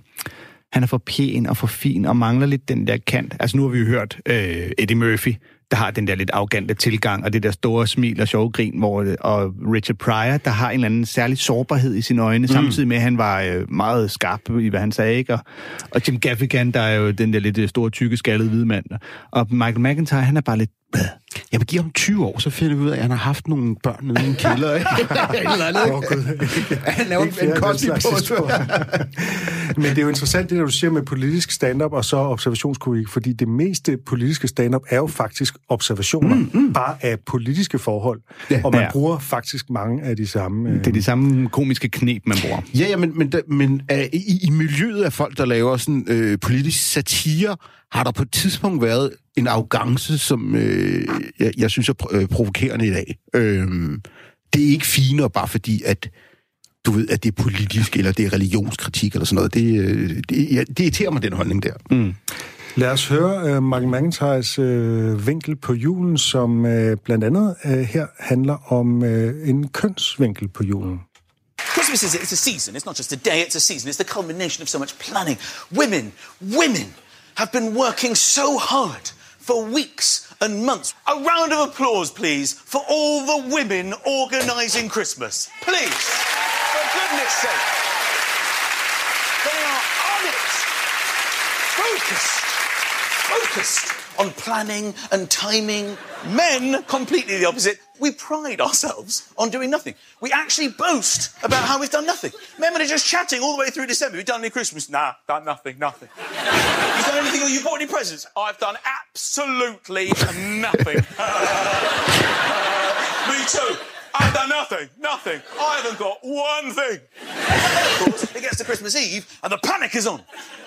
C: han er for pæn og for fin, og mangler lidt den der kant. Altså, nu har vi jo hørt øh, Eddie Murphy, der har den der lidt arrogante tilgang, og det der store smil og sjove grin, hvor, øh, og Richard Pryor, der har en eller anden særlig sårbarhed i sine øjne, mm. samtidig med, at han var øh, meget skarp i, hvad han sagde, ikke? Og, og Jim Gaffigan, der er jo den der lidt øh, store, tykke, skaldede hvide mand. Og Michael McIntyre, han er bare lidt...
B: Jeg vil give ham 20 år, så finder vi ud af, at han har haft nogle børn nede i en kælder. Ikke? *laughs* eller andet,
A: Gud.
B: Han laver
A: Ikke
B: en
A: slags
B: på. *laughs*
A: Men det er jo interessant, det der du siger med politisk stand-up og så observationskomik, fordi det meste politiske stand-up er jo faktisk observationer, mm, mm. bare af politiske forhold. Ja, og man
C: Ja.
A: bruger faktisk mange af de samme...
C: Det er de samme komiske knep, man bruger.
B: Ja, ja, men, men, der- men uh, i, i miljøet af folk, der laver sådan øh, politisk satire, har der på et tidspunkt været en arrogance, som øh, jeg, jeg synes er øh, provokerende i dag. Øh, det er ikke finere, bare fordi, at du ved, at det er politisk, eller det er religionskritik, eller sådan noget. Det, øh, det, ja, det irriterer mig, den holdning der. Mm.
A: Lad os høre uh, Michael McIntyres uh, vinkel på julen, som uh, blandt andet uh, her handler om uh, en kønsvinkel på julen.
J: Christmas is it's a season. It's not just a day, it's a season. It's the culmination of so much planning. Women, women have been working so hard for weeks and months. A round of applause, please, for all the women organising Christmas. Please, for goodness sake. They are on it. Focused. Focused on planning and timing. Men, completely the opposite. We pride ourselves on doing nothing. We actually boast about how we've done nothing. Men are just chatting all the way through December. You done any Christmas? Nah, done nothing, nothing. you done anything you bought any presents? I've done absolutely nothing. *laughs* Me too. I've done nothing, nothing. I haven't got one thing. Of course, it gets to Christmas Eve and the panic is on.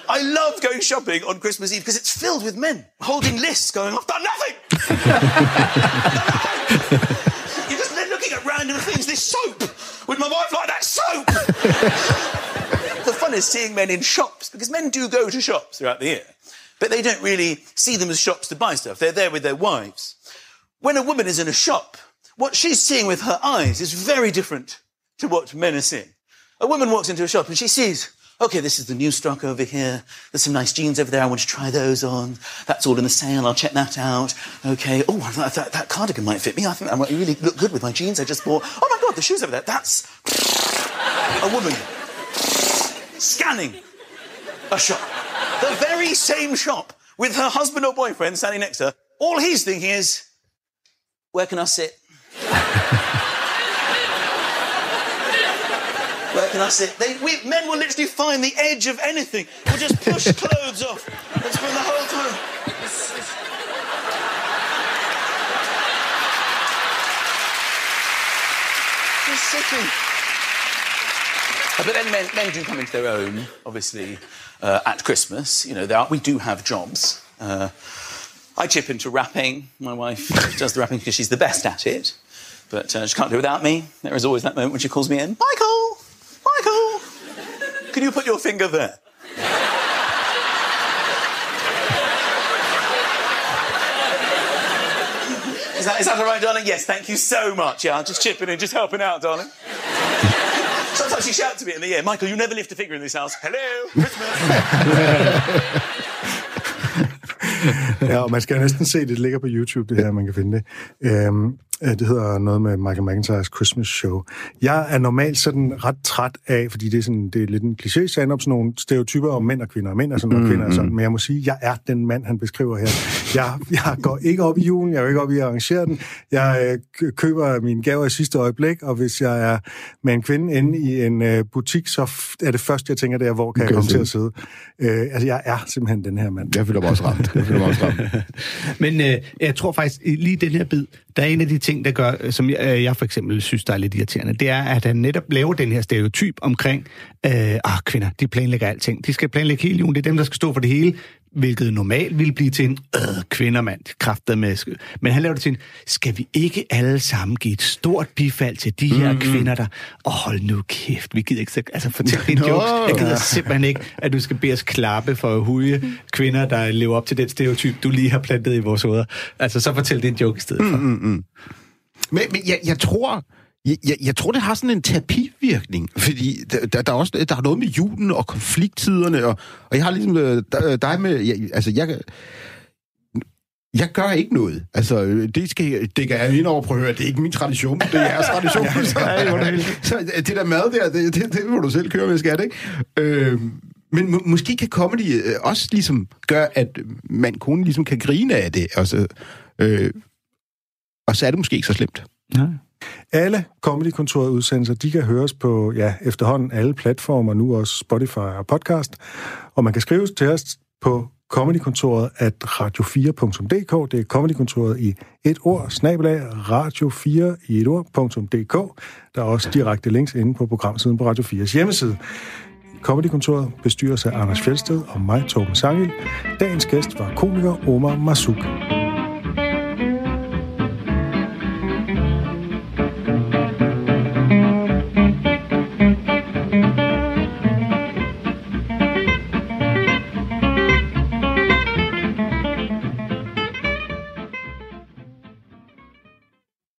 J: I love going shopping on Christmas Eve because it's filled with men holding lists going, I've done nothing. Just looking at random things. This soap. Would my wife like that soap? *laughs* the fun is seeing men in shops because men do go to shops throughout the year, but they don't really see them as shops to buy stuff. They're there with their wives. When a woman is in a shop, what she's seeing with her eyes is very different to what men are seeing. A woman walks into a shop and she sees, okay, this is the new stock over here. There's some nice jeans over there. I want to try those on. That's all in the sale. I'll check that out. Okay. Oh, that, that, that cardigan might fit me. I think that might really look good with my jeans I just bought. Oh my God, the shoes over there. That's a woman scanning a shop. The very same shop with her husband or boyfriend standing next to her. All he's thinking is, where can I sit? Where can I sit? They, we, men will literally find the edge of anything. We'll just push *laughs* clothes off and spend the whole time. It's, it's... Just. Uh, but then men, men do come into their own, obviously, uh, at Christmas. You know, are, we do have jobs. Uh, I chip into rapping. My wife does the rapping because she's the best at it. But uh, she can't do it without me. There is always that moment when she calls me in. Michael! Can you put your finger there? Is that, is that all right, darling? Yes, thank you so much. Yeah, I'm just chipping in, just helping out, darling. Sometimes she shouts to me in the ear, Michael, you never lift a finger in this house. Hello, Christmas.
A: ja, og man skal næsten se, det ligger på YouTube, det her, man kan finde det. Det hedder noget med Michael McIntyres Christmas Show. Jeg er normalt sådan ret træt af, fordi det er, sådan, det er lidt en kliché stand op, sådan nogle stereotyper om mænd og kvinder. Mænd er sådan, og kvinder er sådan. Men jeg må sige, jeg er den mand, han beskriver her. Jeg, jeg går ikke op i julen, jeg går ikke op i at arrangere den. Jeg øh, køber mine gaver i sidste øjeblik, og hvis jeg er med en kvinde inde i en øh, butik, så er det første, jeg tænker, det er, hvor kan jeg komme til at sidde? Øh, altså, jeg er simpelthen den her mand.
B: Jeg føler mig også ramt. Jeg føler mig også ramt. *laughs*
C: Men øh, jeg tror faktisk, lige den her bid, der er en af de ting, ting, der gør, øh, som jeg, øh, jeg for eksempel synes, der er lidt irriterende, det er, at han netop laver den her stereotyp omkring, øh, ah, kvinder, de planlægger alting. De skal planlægge hele julen, det er dem, der skal stå for det hele, hvilket normalt ville blive til en øh, kvindermand, kraftet med. Men han laver det til en, skal vi ikke alle sammen give et stort bifald til de her mm-hmm. kvinder, der, åh, oh, hold nu kæft, vi gider ikke, altså fortæl en *laughs* joke. Jeg gider simpelthen ikke, at du skal bede os klappe for at huge kvinder, der lever op til den stereotyp, du lige har plantet i vores hoveder. Altså, så fortæl det en joke i stedet for.
B: Mm-hmm. Men, men jeg, jeg tror, jeg, jeg, jeg tror, det har sådan en terapivirkning, fordi der, der, er også der er noget med julen og konflikttiderne, og, og jeg har ligesom der, dig med... Jeg, altså, jeg, jeg gør ikke noget. Altså, det skal det kan jeg ind over på at høre. Det er ikke min tradition. Det er jeres tradition. *laughs* så, så det der mad der, det, det, det må du selv køre med, skat, ikke? Øh, men må, måske kan comedy også ligesom gøre, at man kun ligesom kan grine af det. Altså, øh, og så er det måske ikke så slemt.
C: Nej.
A: Alle Comedy-kontoret udsendelser, de kan høres på ja, efterhånden alle platformer, nu også Spotify og podcast. Og man kan skrive til os på comedykontoret at radio4.dk. Det er comedykontoret i et ord, snabelag radio4 i et ord.dk. Der er også direkte links inde på programsiden på Radio 4's hjemmeside. Comedykontoret bestyres af Anders Fjeldsted og mig, Torben Sangel. Dagens gæst var komiker Omar Masuk.